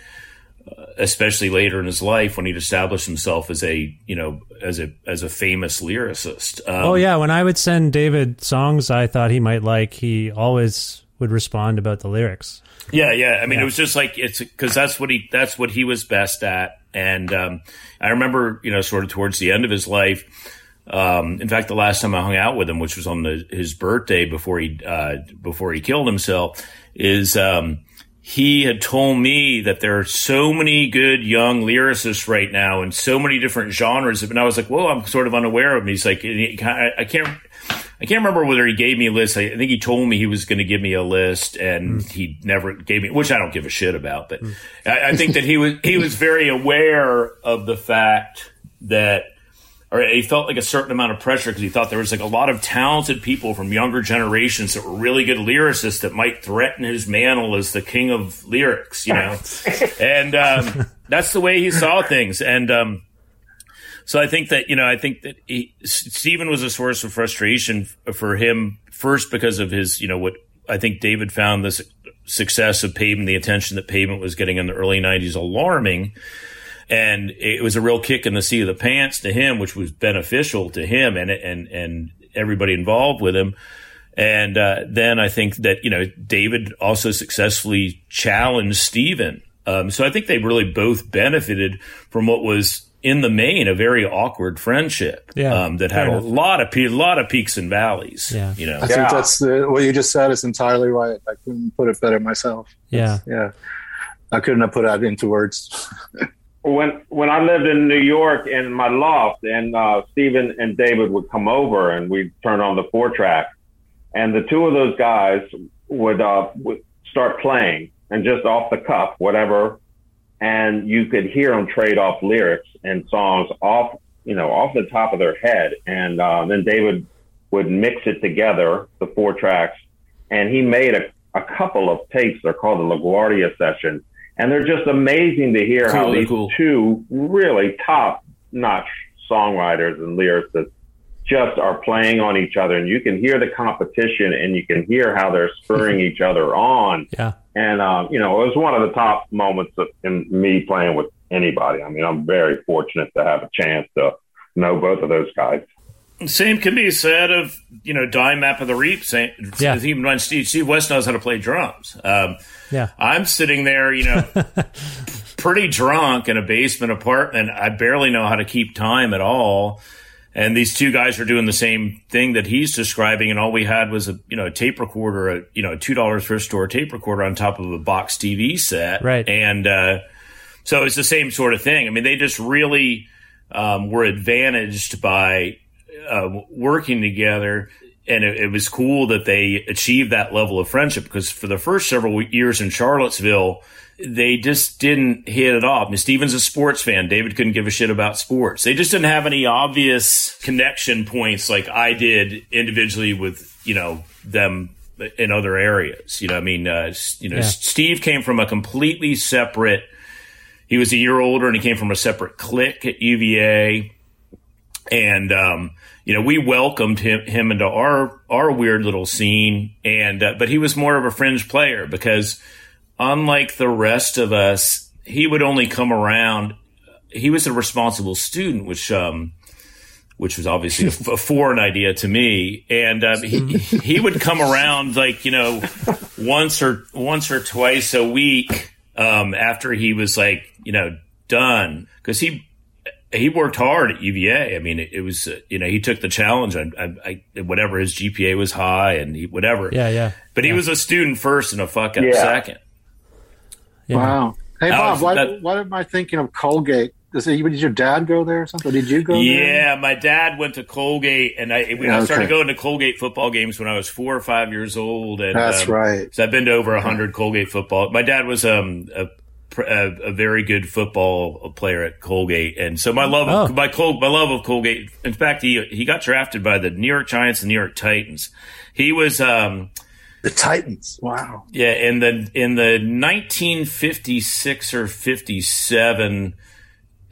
uh, especially later in his life when he'd established himself as a you know as a as a famous lyricist. Um, Oh yeah, when I would send David songs I thought he might like, he always would respond about the lyrics. Yeah, yeah. I mean, it was just like it's because that's what he that's what he was best at. And um, I remember, you know, sort of towards the end of his life. Um, in fact, the last time I hung out with him, which was on the, his birthday before he uh, before he killed himself, is um, he had told me that there are so many good young lyricists right now in so many different genres. And I was like, "Whoa, I'm sort of unaware of him." He's like, and he- I I can't. I can't remember whether he gave me a list. I think he told me he was going to give me a list, and hmm. he never gave me, which I don't give a shit about. But hmm. I, I think that he was he was very aware of the fact that, or he felt like a certain amount of pressure because he thought there was like a lot of talented people from younger generations that were really good lyricists that might threaten his mantle as the king of lyrics, you know. [LAUGHS] and um, that's the way he saw things, and. Um, so I think that you know I think that he, Stephen was a source of frustration for him first because of his you know what I think David found this success of Pavement, the attention that Pavement was getting in the early '90s alarming, and it was a real kick in the seat of the pants to him, which was beneficial to him and and and everybody involved with him. And uh, then I think that you know David also successfully challenged Stephen. Um, so I think they really both benefited from what was in the main a very awkward friendship Yeah, um, that had fair a enough. lot of pe- lot of peaks and valleys. Yeah. you know. I think that's the, what you just said is entirely right. I couldn't put it better myself. Yeah. Yeah. I couldn't have put that into words. [LAUGHS] when when I lived in New York in my loft, and uh, Stephen and David would come over, and we'd turn on the four track, and the two of those guys would uh, would start playing, and just off the cuff, whatever, and you could hear them trade off lyrics and songs off, you know, off the top of their head, and uh, then David would mix it together, the four tracks, and he made a, a couple of tapes. They're called the LaGuardia session. And they're just amazing to hear how these cool. two really top notch songwriters and lyricists just are playing on each other and you can hear the competition and you can hear how they're spurring [LAUGHS] each other on. Yeah. And, um, you know, it was one of the top moments of, in me playing with anybody. I mean, I'm very fortunate to have a chance to know both of those guys. Same can be said of you know Dime Map of the Reef. Same, Yeah. even when Steve, Steve West knows how to play drums. Um, Yeah. I'm sitting there, you know, [LAUGHS] pretty drunk in a basement apartment. I barely know how to keep time at all. And these two guys are doing the same thing that he's describing, and all we had was a you know a tape recorder, a you know a two dollars thrift store tape recorder on top of a box TV set, Right. And uh, so it's the same sort of thing. I mean, they just really um, were advantaged by uh, working together. And it, it was cool that they achieved that level of friendship because for the first several years in Charlottesville, they just didn't hit it off. Mean, Steven's a sports fan. David couldn't give a shit about sports. They just didn't have any obvious connection points like I did individually with, you know, them in other areas. You know, I mean, uh, you know, Yeah. Steve came from a completely separate he was a year older and he came from a separate clique at UVA. And, um, you know, we welcomed him, him into our, our weird little scene. And, uh, but he was more of a fringe player because unlike the rest of us, he would only come around. He was a responsible student, which, um, which was obviously a, foreign idea to me. And um, he he would come around like you know once or once or twice a week um, after he was like you know done because he he worked hard at UVA. I mean, it, it was uh, you know he took the challenge. I, I, I whatever his GPA was high and he, whatever. Yeah, yeah. But he was a student first and a fuck up Yeah. second. Yeah. Wow. Hey Bob, was- why, that- why am I thinking of Colgate? Does it, did your dad go there or something? Did you go there? Yeah, my dad went to Colgate, and I, we, I started Okay. going to Colgate football games when I was four or five years old. And, That's um, right. So I've been to over a hundred Colgate football. My dad was um, a, pr- a a very good football player at Colgate, and so my love Oh. of my Col- my love of Colgate. In fact, he he got drafted by the New York Giants and New York Titans. He was. Um, The Titans. Wow. yeah, in the in the 1956 or 57,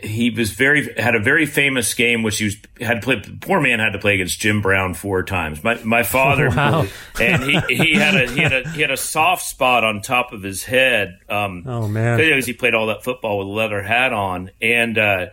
he was very had a very famous game which he was had to play. Poor man had to play against Jim Brown four times. My my father [LAUGHS] Wow. and he, he had a he had a he had a soft spot on top of his head. Um, Oh, man. because he played all that football with a leather hat on, and uh,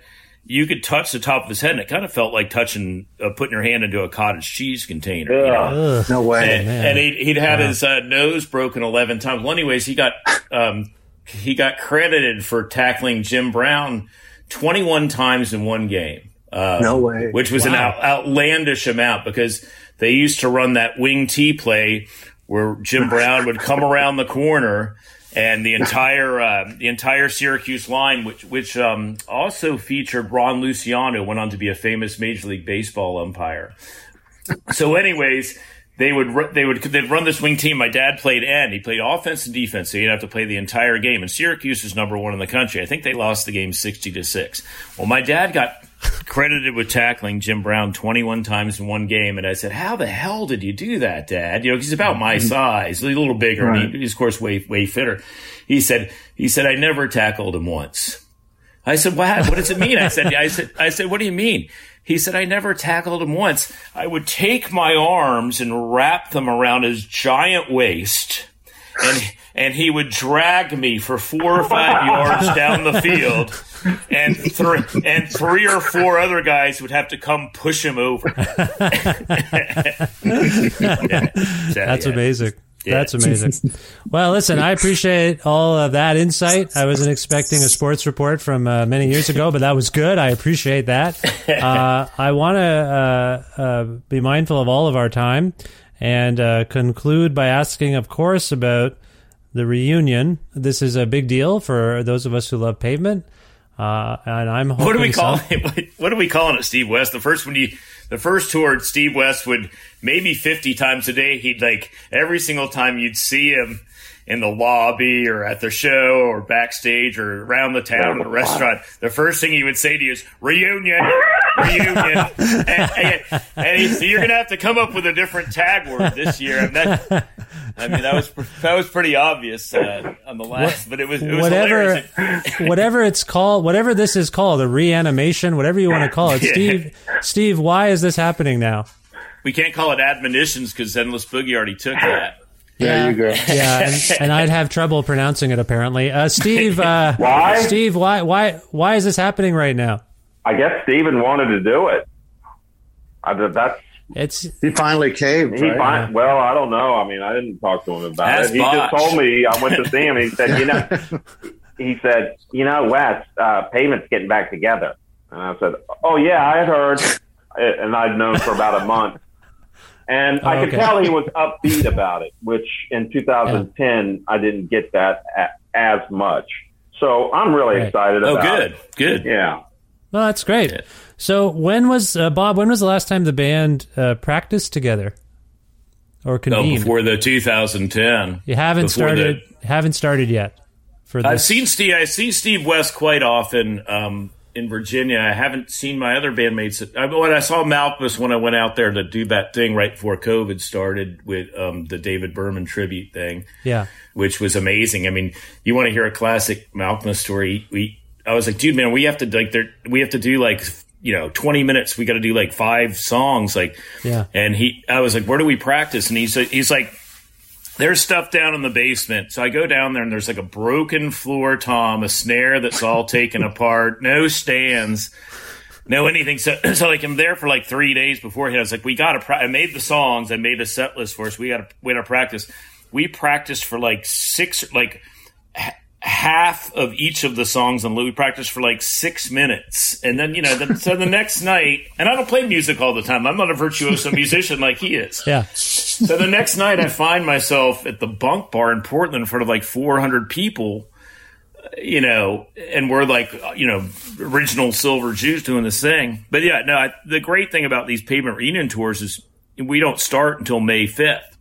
you could touch the top of his head, and it kind of felt like touching uh, putting your hand into a cottage cheese container. you know? Ugh. No way. and, and he'd, he'd had his uh, nose broken 11 times. Well, anyways, he got um, he got credited for tackling Jim Brown 21 times in one game. Uh, No way. Which was an out, outlandish amount because they used to run that wing T play where Jim Brown would come around the corner and the entire uh, the entire Syracuse line, which which um, also featured Ron Luciano, went on to be a famous Major League Baseball umpire. So, anyways, they would they would they'd run this wing team. My dad played end. He played offense and defense, so he'd have to play the entire game. And Syracuse is number one in the country. I think they lost the game sixty to six. Well, my dad got credited with tackling Jim Brown twenty one times in one game, and I said, "How the hell did you do that, Dad?" You know, he's about my mm-hmm. size, he's a little bigger, and he, he's of course way way fitter. He said, "He said I never tackled him once." I said, "What? What does it mean?" I said, "I said, I said, what do you mean?" He said, "I never tackled him once. I would take my arms and wrap them around his giant waist, and and he would drag me for four or five [LAUGHS] yards down the field, and three and three or four other guys would have to come push him over." [LAUGHS] [LAUGHS] Yeah. So, That's yeah. amazing. Yeah. That's amazing. well, listen, I appreciate all of that insight. I wasn't expecting a sports report from uh, many years ago, but that was good. I appreciate that. [LAUGHS] Uh, I want to uh, uh, be mindful of all of our time and uh, conclude by asking, of course, about the reunion. This is a big deal for those of us who love pavement. Uh, and I'm hoping [LAUGHS] What do we call some- it? What, what are we calling it, Steve West? The first one you, the first tour, Steve West would maybe fifty times a day. He'd like every single time you'd see him in the lobby or at the show or backstage or around the town at a restaurant. The first thing he would say to you is reunion, reunion, and, and, and he, so you're gonna have to come up with a different tag word this year. And that, I mean, that was that was pretty obvious uh, on the last, but it was, it was whatever, whatever it's called, whatever this is called, a reanimation, whatever you want to call it. [LAUGHS] Yeah. Steve, Steve, why is this happening now? We can't call it admonitions because Endless Boogie already took that. There you go. [LAUGHS] Yeah, and, and I'd have trouble pronouncing it apparently. Uh, Steve, [LAUGHS] uh, Why? Steve, why, why, why is this happening right now? I guess Steven wanted to do it. I, that's It's He finally caved. he. right? Find, well, I don't know. I mean, I didn't talk to him about Ask it. He just told me. I went to see him. He said, you know, [LAUGHS] he said, you know, Wes, uh, Pavement's getting back together. And I said, oh yeah, I had heard, and I'd known for about a month. And I Oh, could okay. tell he was upbeat about it, which in 2010 I didn't get that a- as much. So I'm really Right. excited Oh, about good, it. good. Yeah. Well, that's great. Yeah. So when was uh, Bob? When was the last time the band uh, practiced together or convened? before the 2010. you haven't before the- started. haven't started yet. For this. I've seen Steve. I see Steve West quite often um, in Virginia. I haven't seen my other bandmates. I, when I saw Malkmus when I went out there to do that thing right before COVID started with um, the David Berman tribute thing, Yeah. which was amazing. I mean, you want to hear a classic Malkmus story? We, I was like, dude, man, we have to like, there, we have to do like, you know, twenty minutes. We got to do like five songs, like, Yeah. and he, I was like, where do we practice? And he's he's like, there's stuff down in the basement. So I go down there and there's like a broken floor tom, a snare that's all taken [LAUGHS] apart, no stands, no anything. So, [CLEARS THROAT] so like I'm there for like three days beforehand. I was like, we got to, pra- I made the songs. I made a set list for us. We got to, we got to practice. We practiced for like six, like half of each of the songs on loop. We practiced for like six minutes. And then, you know, the, so the next [LAUGHS] night, and I don't play music all the time. I'm not a virtuoso [LAUGHS] musician like he is. Yeah. So the next night, I find myself at the bunk bar in Portland in front of like 400 people, uh, you know, and we're like, uh, you know, original Silver Jews doing this thing. But yeah, no, I, the great thing about these pavement reunion tours is we don't start until May 5th.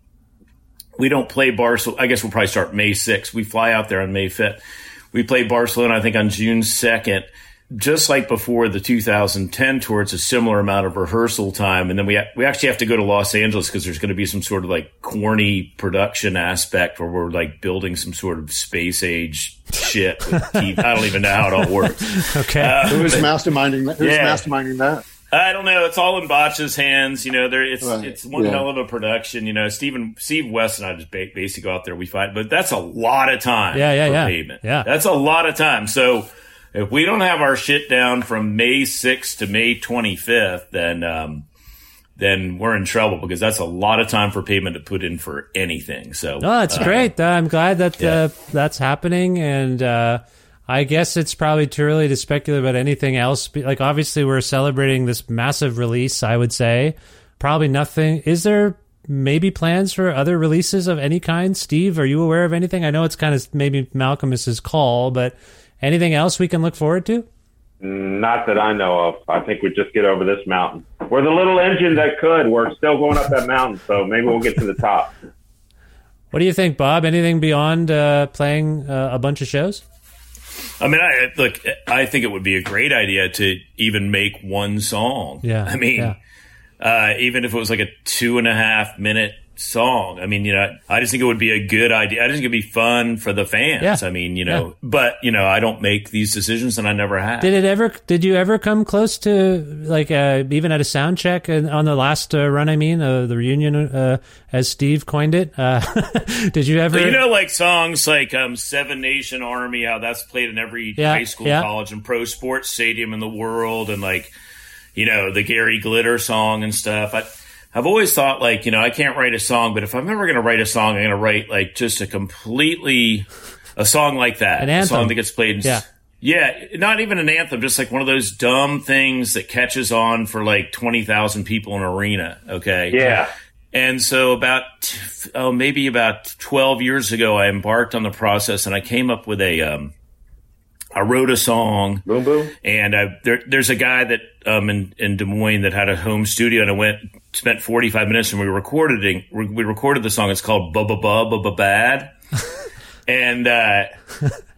We don't play Barcelona. I guess we'll probably start May 6th. We fly out there on May 5th. We play Barcelona, I think, on June 2nd. Just like before the 2010 tour, it's a similar amount of rehearsal time, and then we we actually have to go to Los Angeles because there's going to be some sort of like corny production aspect where we're like building some sort of space age shit. With I don't even know how it all works. [LAUGHS] Okay. Who's uh, masterminding that? Who's Yeah. masterminding that? I don't know. It's all in Botch's hands. You know, there it's Right. it's one Yeah. hell of a production. You know, Stephen Steve West and I just ba- basically go out there. We fight, but that's a lot of time. Yeah, yeah, for yeah. Pavement. Yeah. that's a lot of time. So if we don't have our shit down from May 6th to May 25th, then um, then we're in trouble because that's a lot of time for pavement to put in for anything. So Oh, that's uh, great. I'm glad that yeah. uh, that's happening, and uh, I guess it's probably too early to speculate about anything else. Like, obviously, we're celebrating this massive release. I would say probably nothing. Is there maybe plans for other releases of any kind? Steve, are you aware of anything? I know it's kind of maybe Malkmus's call, but anything else we can look forward to? Not that I know of. I think we just get over this mountain. We're the little engine that could. We're still going up that mountain, so maybe we'll get to the top. What do you think, Bob? Anything beyond uh, playing uh, a bunch of shows? I mean, I look. I think it would be a great idea to even make one song. Yeah, I mean, yeah. uh, even if it was like a two and a half minute song. I mean, you know, I just think it would be a good idea. I just think it'd be fun for the fans. Yeah. I mean, you know, Yeah. but you know, I don't make these decisions, and I never have. Did it ever? Did you ever come close to like uh, even at a sound check and on the last uh, run? I mean, uh, the reunion, uh, as Steve coined it. Uh, [LAUGHS] did you ever? But you know, like songs like um, Seven Nation Army, how that's played in every Yeah, high school, college, and pro sports stadium in the world, and like, you know, the Gary Glitter song and stuff. I, I've always thought, like, you know, I can't write a song, but if I'm ever going to write a song, I'm going to write like just a completely a song like that, An a song that gets played. In, Yeah. Yeah, not even an anthem, just like one of those dumb things that catches on for like 20,000 people in an arena. Okay. Yeah. And so about oh maybe about 12 years ago I embarked on the process and I came up with a um I wrote a song Boom, boom. and I, there, there's a guy that um in, in Des Moines that had a home studio and I went spent 45 minutes and we recorded it we recorded the song it's called Bubba Bub Bubba Bad [LAUGHS] and uh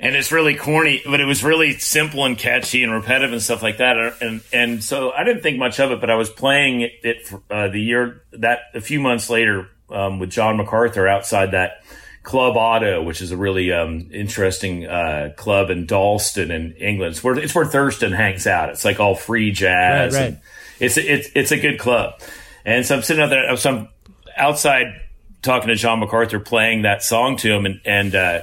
and it's really corny, but it was really simple and catchy and repetitive and stuff like that. And and so I didn't think much of it, but I was playing it, it for, uh, the year that a few months later um, with John MacArthur outside that Club Oto, which is a really um, interesting uh, club in Dalston in England. It's where it's where Thurston hangs out. It's like all free jazz. Right, right. And it's it's it's a good club. And so I'm sitting out there. I'm outside talking to John MacArthur, playing that song to him, and and uh,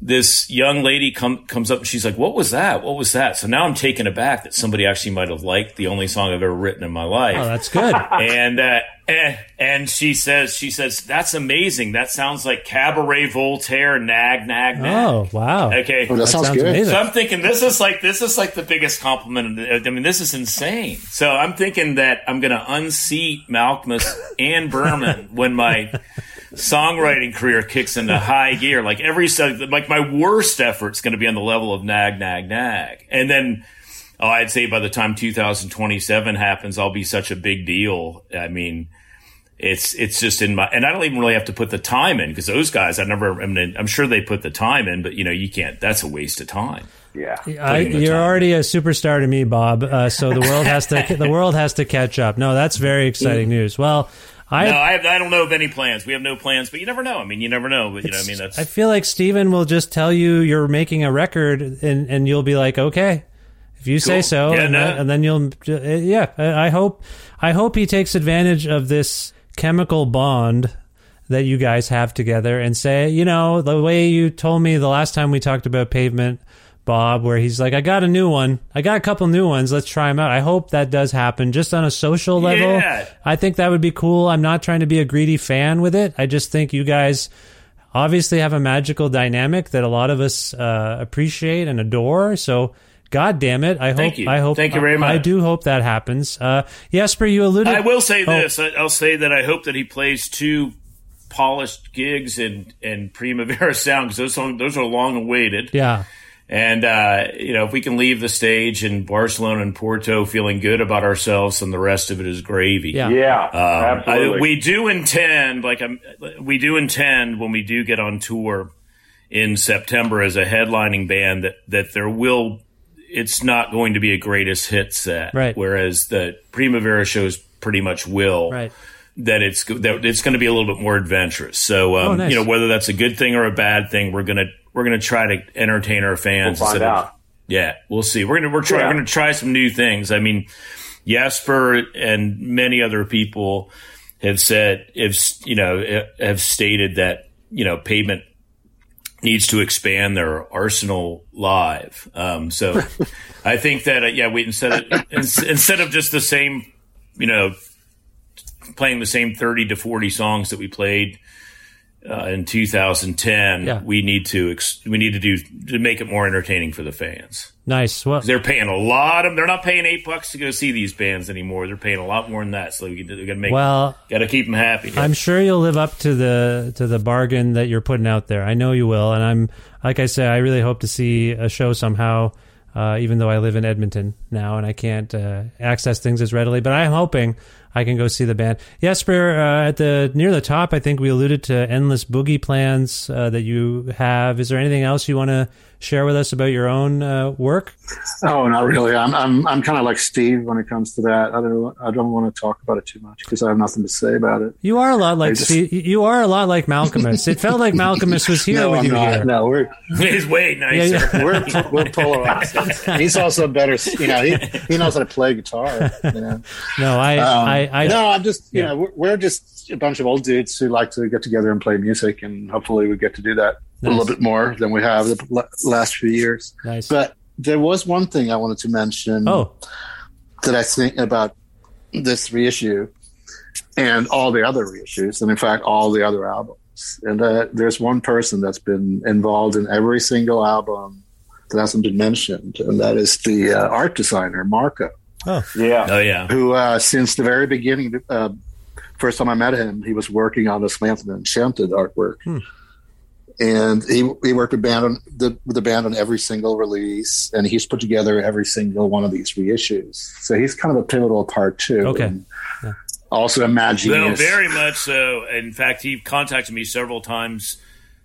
this young lady come, comes up and she's like, "What was that? What was that?" So now I'm taken aback that somebody actually might have liked the only song I've ever written in my life. Oh, that's good. [LAUGHS] and uh, eh, and she says, she says, "That's amazing. That sounds like Cabaret Voltaire, nag, nag, nag." Oh, wow. Okay, Oh, that, sounds, good. amazing. so I'm thinking this is like this is like the biggest compliment. I mean, this is insane. So I'm thinking that I'm going to unseat Malkmus and Berman when my songwriting career kicks into [LAUGHS] high gear. Like every like my worst effort's going to be on the level of nag, nag, nag, and then. Oh, I'd say by the time 2027 happens, I'll be such a big deal. I mean, it's it's just in my and I don't even really have to put the time in because those guys I never I mean, I'm sure they put the time in, but you know you can't. That's a waste of time. Yeah. I, you're time. already a superstar to me, Bob. Uh, so the world has to [LAUGHS] the world has to catch up. No, that's very exciting news. Well, I no, I, I don't know of any plans. We have no plans, but you never know. I mean, you never know. But you know, I mean, that's I feel like Steven will just tell you you're making a record, and and you'll be like, okay, if you say so, Yeah, and, no. then, and then you'll, uh, yeah. I I hope I hope he takes advantage of this chemical bond that you guys have together and say, you know, the way you told me the last time we talked about pavement. Bob, where he's like, I got a new one. I got a couple new ones. Let's try them out. I hope that does happen just on a social level. Yeah. I think that would be cool. I'm not trying to be a greedy fan with it. I just think you guys obviously have a magical dynamic that a lot of us uh, appreciate and adore. So, God damn it! I Thank hope. you. I hope. Thank you very I, I do hope that happens. Uh, Jesper, you alluded. I will say Oh. this. I'll say that I hope that he plays two polished gigs and and Primavera [LAUGHS] Sound because those those are long awaited. Yeah. And uh, you know, if we can leave the stage in Barcelona and Porto feeling good about ourselves, then the rest of it is gravy. Yeah. Yeah. Um, absolutely. I, we do intend, like I'm, we do intend when we do get on tour in September as a headlining band that that there will. It's not going to be a greatest hit set, Right. Whereas the Primavera shows pretty much will, Right. That it's that it's going to be a little bit more adventurous. So, um, Oh, nice. you know, whether that's a good thing or a bad thing, we're gonna we're gonna try to entertain our fans. We'll find of- out. yeah, we'll see. We're gonna we're trying Yeah. we're gonna try some new things. I mean, Jesper and many other people have said have you know have stated that you know pavement needs to expand their arsenal live. Um, so [LAUGHS] I think that uh, yeah, we instead of ins- instead of just the same you know playing the same thirty to forty songs that we played. Uh, in 2010, Yeah. we need to ex- we need to do to make it more entertaining for the fans. Nice. Well, They're paying a lot of. They're not paying eight bucks to go see these bands anymore. They're paying a lot more than that. So we, we got to make. well, got to keep them happy. I'm sure you'll live up to the to the bargain that you're putting out there. I know you will, and I'm like I say, I really hope to see a show somehow. Uh, even though I live in Edmonton now and I can't uh, access things as readily, but I'm hoping I can go see the band. Jesper, uh, at the near the top, I think we alluded to endless boogie plans uh, that you have. Is there anything else you want to share with us about your own uh, work? Oh, not really. I'm I'm I'm kind of like Steve when it comes to that. I don't I don't want to talk about it too much because I have nothing to say about it. You are a lot like just- Steve, you are a lot like Malkmus. It felt like Malkmus was [LAUGHS] here no, with I'm you not. here. No, we're [LAUGHS] He's way nicer. Yeah, yeah. [LAUGHS] we're we're polar opposites. He's also better. You know, he he knows how to play guitar. You know. No, I, Um, I, I, no, I'm just you yeah. know we're, we're just a bunch of old dudes who like to get together and play music, and hopefully we get to do that a little bit more than we have the last few years. nice. But there was one thing I wanted to mention oh, that I think about this reissue and all the other reissues, and in fact all the other albums. And uh, there's one person that's been involved in every single album that hasn't been mentioned, and that is the uh, art designer Marco oh, Yeah. Oh yeah. who uh, since the very beginning, uh, first time I met him, he was working on the Slanted and Enchanted artwork, Hmm. And he he worked with band on the with the band on every single release, and he's put together every single one of these reissues. So he's kind of a pivotal part too. Okay. And Also, Imagine No, very much so. In fact, he contacted me several times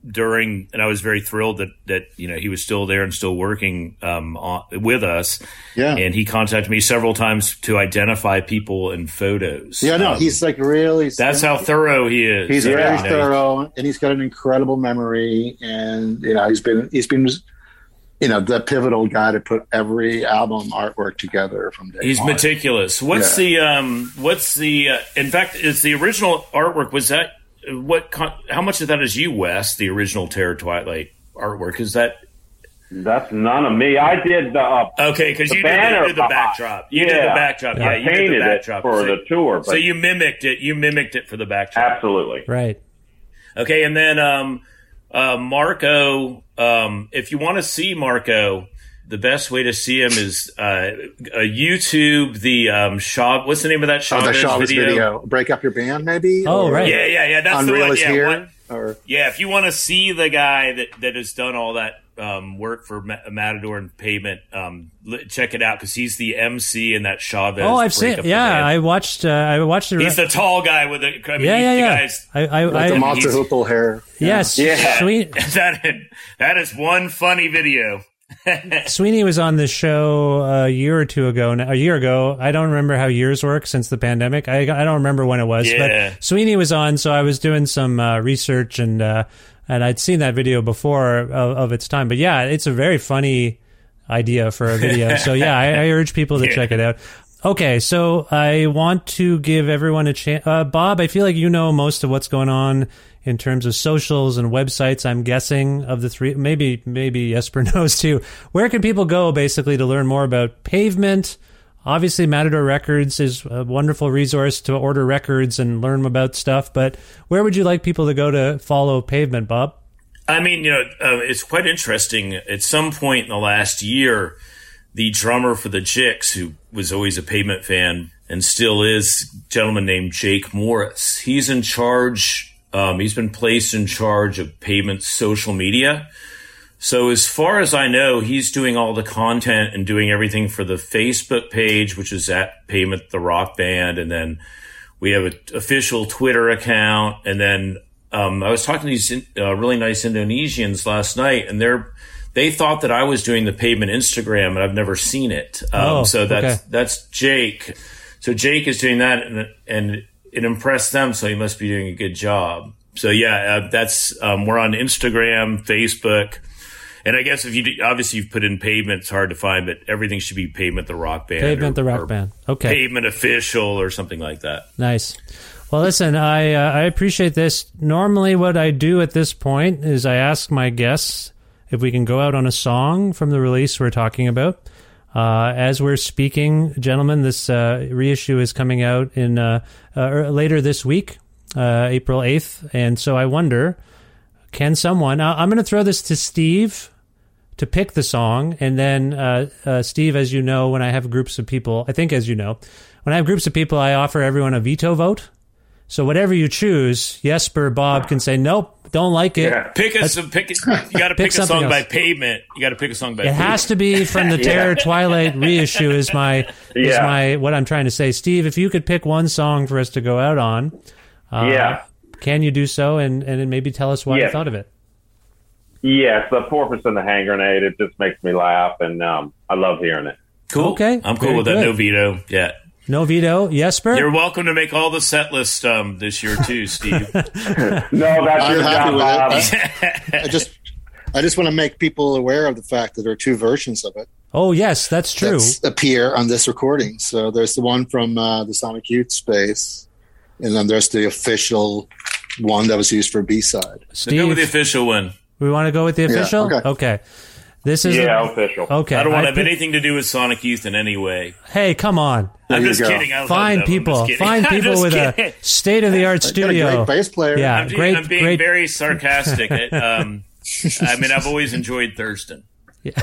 during, and I was very thrilled that that you know he was still there and still working um, on, with us. Yeah. and he contacted me several times to identify people in photos. Yeah, no, Um, he's like really. that's how thorough he is. He's You very thorough, and he's got an incredible memory. And you know, he's been he's been you know the pivotal guy to put every album artwork together from day He's one. meticulous. What's the um? What's the? Uh, in fact, is the original artwork? Was that what? Con- how much of that is you, Wes? The original Terror Twilight artwork is that? That's none of me. I did the uh, Okay, because you did, the- you did the backdrop. You did the backdrop. Yeah, I you did painted the it backdrop for So- the tour, but So you mimicked it. You mimicked it for the backdrop. absolutely. Right. Okay, and then um, uh, Marco. Um, if you want to see Marco, the best way to see him is uh, uh, YouTube. The um, Shaw. What's the name of that Oh, Chavez, the Chavez video? video. break up your band, maybe. Oh, Or right. Yeah, yeah, yeah. That's Unreal the one. is Yeah, here. what- Or yeah. If you want to see the guy that that has done all that um, work for Matador and Pavement, um, check it out because he's the MC in that Chavez. Oh, I've seen. breakup Yeah. I watched. Uh, I watched it. He's the tall guy with the. I mean, yeah, he's yeah, the yeah. guy's- I, I, like the I, monster he's- hoople hair. yes, Yeah. Sweeney, [LAUGHS] that that is one funny video. [LAUGHS] Sweeney was on the show a year or two ago. now- A year ago, I don't remember how years work since the pandemic. I, I don't remember when it was, Yeah. but Sweeney was on, so I was doing some uh, research and uh, and I'd seen that video before of, of its time. But yeah, it's a very funny idea for a video. so [LAUGHS] yeah, I, I urge people to Yeah. check it out. Okay, so I want to give everyone a chance. Uh, Bob, I feel like you know most of what's going on in terms of socials and websites. I'm guessing of the three, maybe maybe Jesper knows [LAUGHS] too. Where can people go basically to learn more about Pavement? Obviously, Matador Records is a wonderful resource to order records and learn about stuff. But where would you like people to go to follow Pavement, Bob? I mean, you know, uh, it's quite interesting. At some point in the last year, the drummer for the Jicks, who was always a pavement fan and still is, a gentleman named Jake Morris. He's in charge. Um, he's been placed in charge of pavement social media. So as far as I know, he's doing all the content and doing everything for the Facebook page, which is at Pavement the Rock Band, and then we have an official Twitter account, and then um, I was talking to these uh, really nice Indonesians last night, and they're they thought that I was doing the pavement Instagram, and I've never seen it. Um, Oh, so that's okay. that's Jake. So Jake is doing that, and, and it impressed them. So you must be doing a good job. So yeah, uh, that's um, we're on Instagram, Facebook. And I guess if you do, obviously you've put in pavement, it's hard to find, but everything should be pavement the rock band, Pavement or- the Rock Band. Okay. pavement official or something like that. Nice. Well, listen, I uh, I appreciate this. Normally, what I do at this point is I ask my guests if we can go out on a song from the release we're talking about. Uh, as we're speaking, gentlemen, this uh, reissue is coming out in uh, uh, later this week, uh, April eighth, and so I wonder, can someone? I'm going to throw this to Steve to pick the song, and then uh, Steve, as you know, when I have groups of people, I think as you know, when I have groups of people, I offer everyone a veto vote. So whatever you choose, Jesper, Bob can say nope, don't like it. Yeah. Pick a some pick. You got to pick, a [LAUGHS] something song by else. Pavement. You got to pick a song by. It has to be from the [LAUGHS] Terror Twilight reissue. Is my is my what I'm trying to say, Steve? If you could pick one song for us to go out on, uh, Yeah. can you do so? And and then maybe tell us why you thought of it. Yes, the porpoise and the hand grenade. It just makes me laugh, and um, I love hearing it. Cool. Okay, I'm cool very with that. good. No veto. Yeah. No veto, Jesper. You're welcome to make all the set list um, this year too, [LAUGHS] Steve. No, that's I'm your happy job, with it. [LAUGHS] I just I just want to make people aware of the fact that there are two versions of it oh yes, that's true. that appear on this recording. So there's the one from uh, the Sonic Youth space, and then there's the official one that was used for B side. So go with the official one. we want to go with the official. okay. This is Yeah, official. okay. I don't want to have pick- anything to do with Sonic Youth in any way. Hey, come on. There I'm just go. kidding. I Find them. [LAUGHS] People. just kidding. Find people with kidding. a state of the art Got a studio. great bass player. Yeah, I'm, great, I'm being great. very sarcastic. It, um, I mean, I've always enjoyed Thurston. [LAUGHS]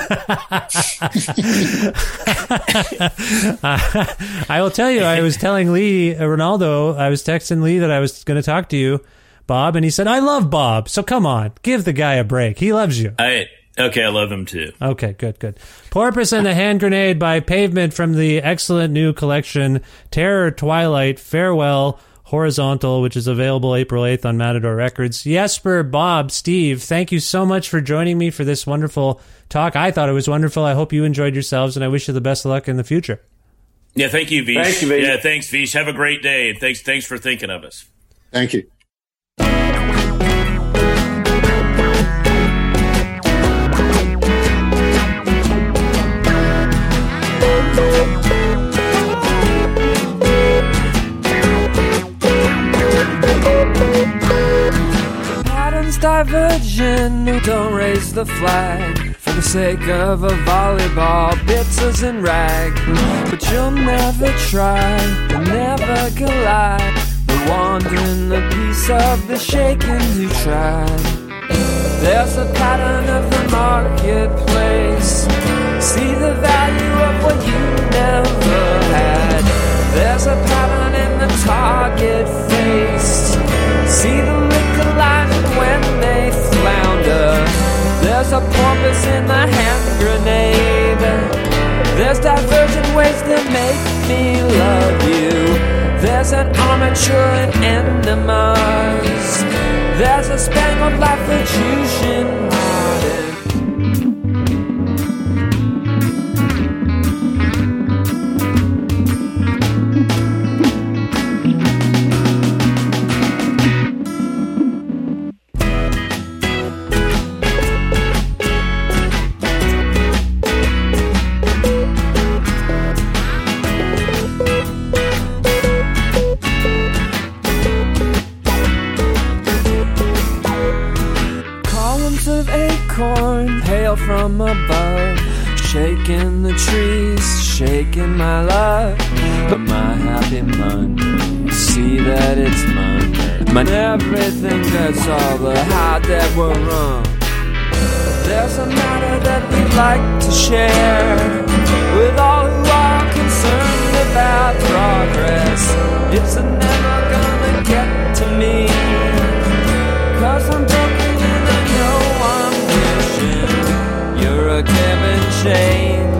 I will tell you, I was telling Lee, uh, Ranaldo, I was texting Lee that I was going to talk to you, Bob, and he said, I love Bob. So come on, give the guy a break. He loves you. I okay. I love him too. Okay, good, good. Porpoise and the Hand Grenade by Pavement from the excellent new collection, Terror Twilight, Farewell, Horizontal, which is available April 8th on Matador Records. Jesper, Bob, Steve, thank you so much for joining me for this wonderful talk. I thought it was wonderful. I hope you enjoyed yourselves, and I wish you the best of luck in the future. Yeah, thank you, Vish. Thank you, Vish. Yeah, thanks, Vish. Have a great day, and thanks, thanks for thinking of us. Thank you. Diverging who don't raise the flag for the sake of a volleyball, bits and rag. But you'll never try, you'll never collide. But wandering a piece of the shaking you tried. There's a pattern of the marketplace. See the value of what you never had. There's a pattern in the target face. See the liquor line when they flounder. There's a porpoise in the hand grenade. There's divergent ways that make me love you. There's an armature and endemas. There's a spangled life that you should from above, shaking the trees, shaking my love. But my happy Monday, see that it's Monday. My everything that's all the high that we're on. There's a matter that we'd like to share with all who are concerned about progress. It's never gonna get to me. Cause I'm broken Kevin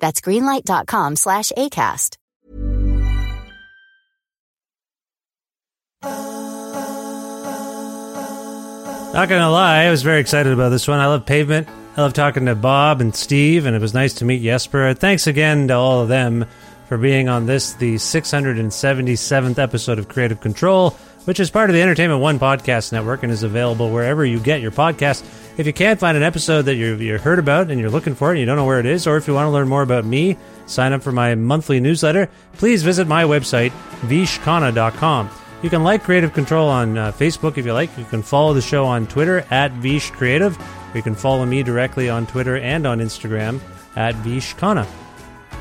That's greenlight.com slash ACAST. Not gonna lie, I was very excited about this one. I love Pavement. I love talking to Bob and Steve, and it was nice to meet Jesper. Thanks again to all of them for being on this, the 677th episode of Creative Control, which is part of the Entertainment One podcast network and is available wherever you get your podcast. If you can't find an episode that you you heard about and you're looking for it and you don't know where it is, or if you want to learn more about me, sign up for my monthly newsletter, please visit my website, vishkhanna.com. You can like Creative Control on uh, Facebook if you like. You can follow the show on Twitter at Vish Creative. You can follow me directly on Twitter and on Instagram at Vishkhanna.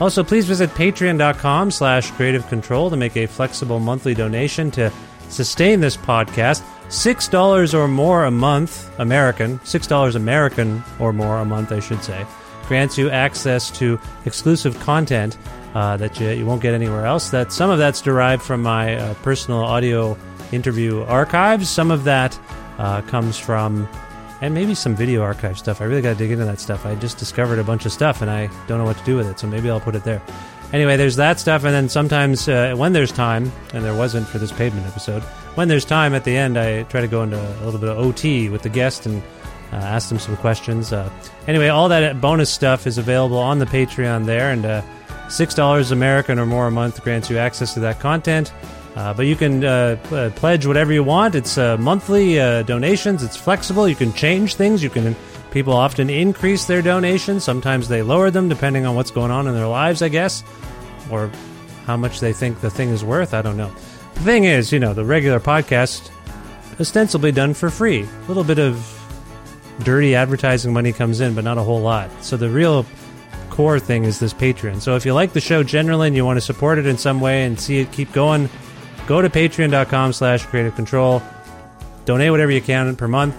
Also, please visit patreon.com slash creative control to make a flexible monthly donation to sustain this podcast. $6 or more a month, American, $6 American or more a month, I should say, grants you access to exclusive content uh, that you, you won't get anywhere else. That Some of that's derived from my uh, personal audio interview archives. Some of that uh, comes from, and maybe some video archive stuff. I really got to dig into that stuff. I just discovered a bunch of stuff and I don't know what to do with it, so maybe I'll put it there. Anyway, there's that stuff, and then sometimes uh, when there's time, and there wasn't for this pavement episode, when there's time at the end, I try to go into a little bit of OT with the guest and uh, ask them some questions. Uh, anyway, all that bonus stuff is available on the Patreon there, and uh, $6 American or more a month grants you access to that content. Uh, but you can uh, uh, pledge whatever you want. It's uh, monthly uh, donations. It's flexible. You can change things. You can. People often increase their donations. Sometimes they lower them depending on what's going on in their lives, I guess, or how much they think the thing is worth. I don't know. The thing is, you know, the regular podcast ostensibly done for free. A little bit of dirty advertising money comes in, but not a whole lot. So the real core thing is this Patreon. So if you like the show generally and you want to support it in some way and see it keep going, go to patreon.com slash creative control. Donate whatever you can per month.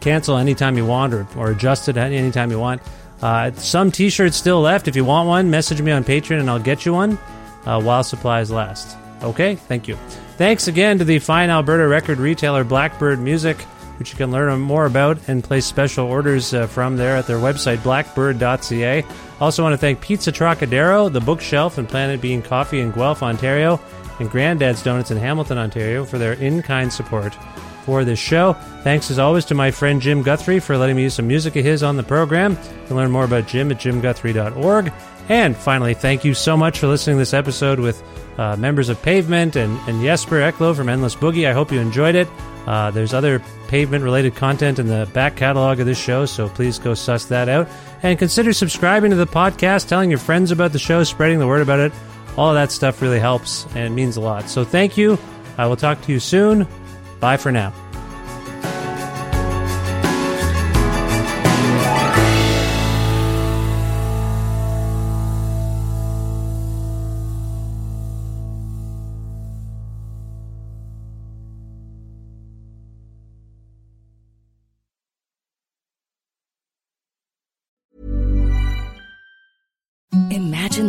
Cancel anytime you want or, or adjust it anytime you want. Uh, some t-shirts still left. If you want one, message me on Patreon and I'll get you one uh, while supplies last. Okay, thank you. Thanks again to the fine Alberta record retailer Blackbyrd Myoozik, which you can learn more about and place special orders uh, from there at their website, blackbyrd.ca. Also want to thank Pizza Trocadero, The Bookshelf, and Planet Bean Coffee in Guelph, Ontario, and Granddad's Donuts in Hamilton, Ontario for their in-kind support for this show. Thanks as always to my friend Jim Guthrie for letting me use some music of his on the program. You can learn more about Jim at jimguthrie.org. And finally, thank you so much for listening to this episode with uh, members of Pavement and, and Jesper Eklow from Endless Boogie. I hope you enjoyed it. Uh, there's other pavement related content in the back catalog of this show, so please go suss that out. And consider subscribing to the podcast, telling your friends about the show, spreading the word about it. All that stuff really helps and means a lot. So thank you. I will talk to you soon. Bye for now.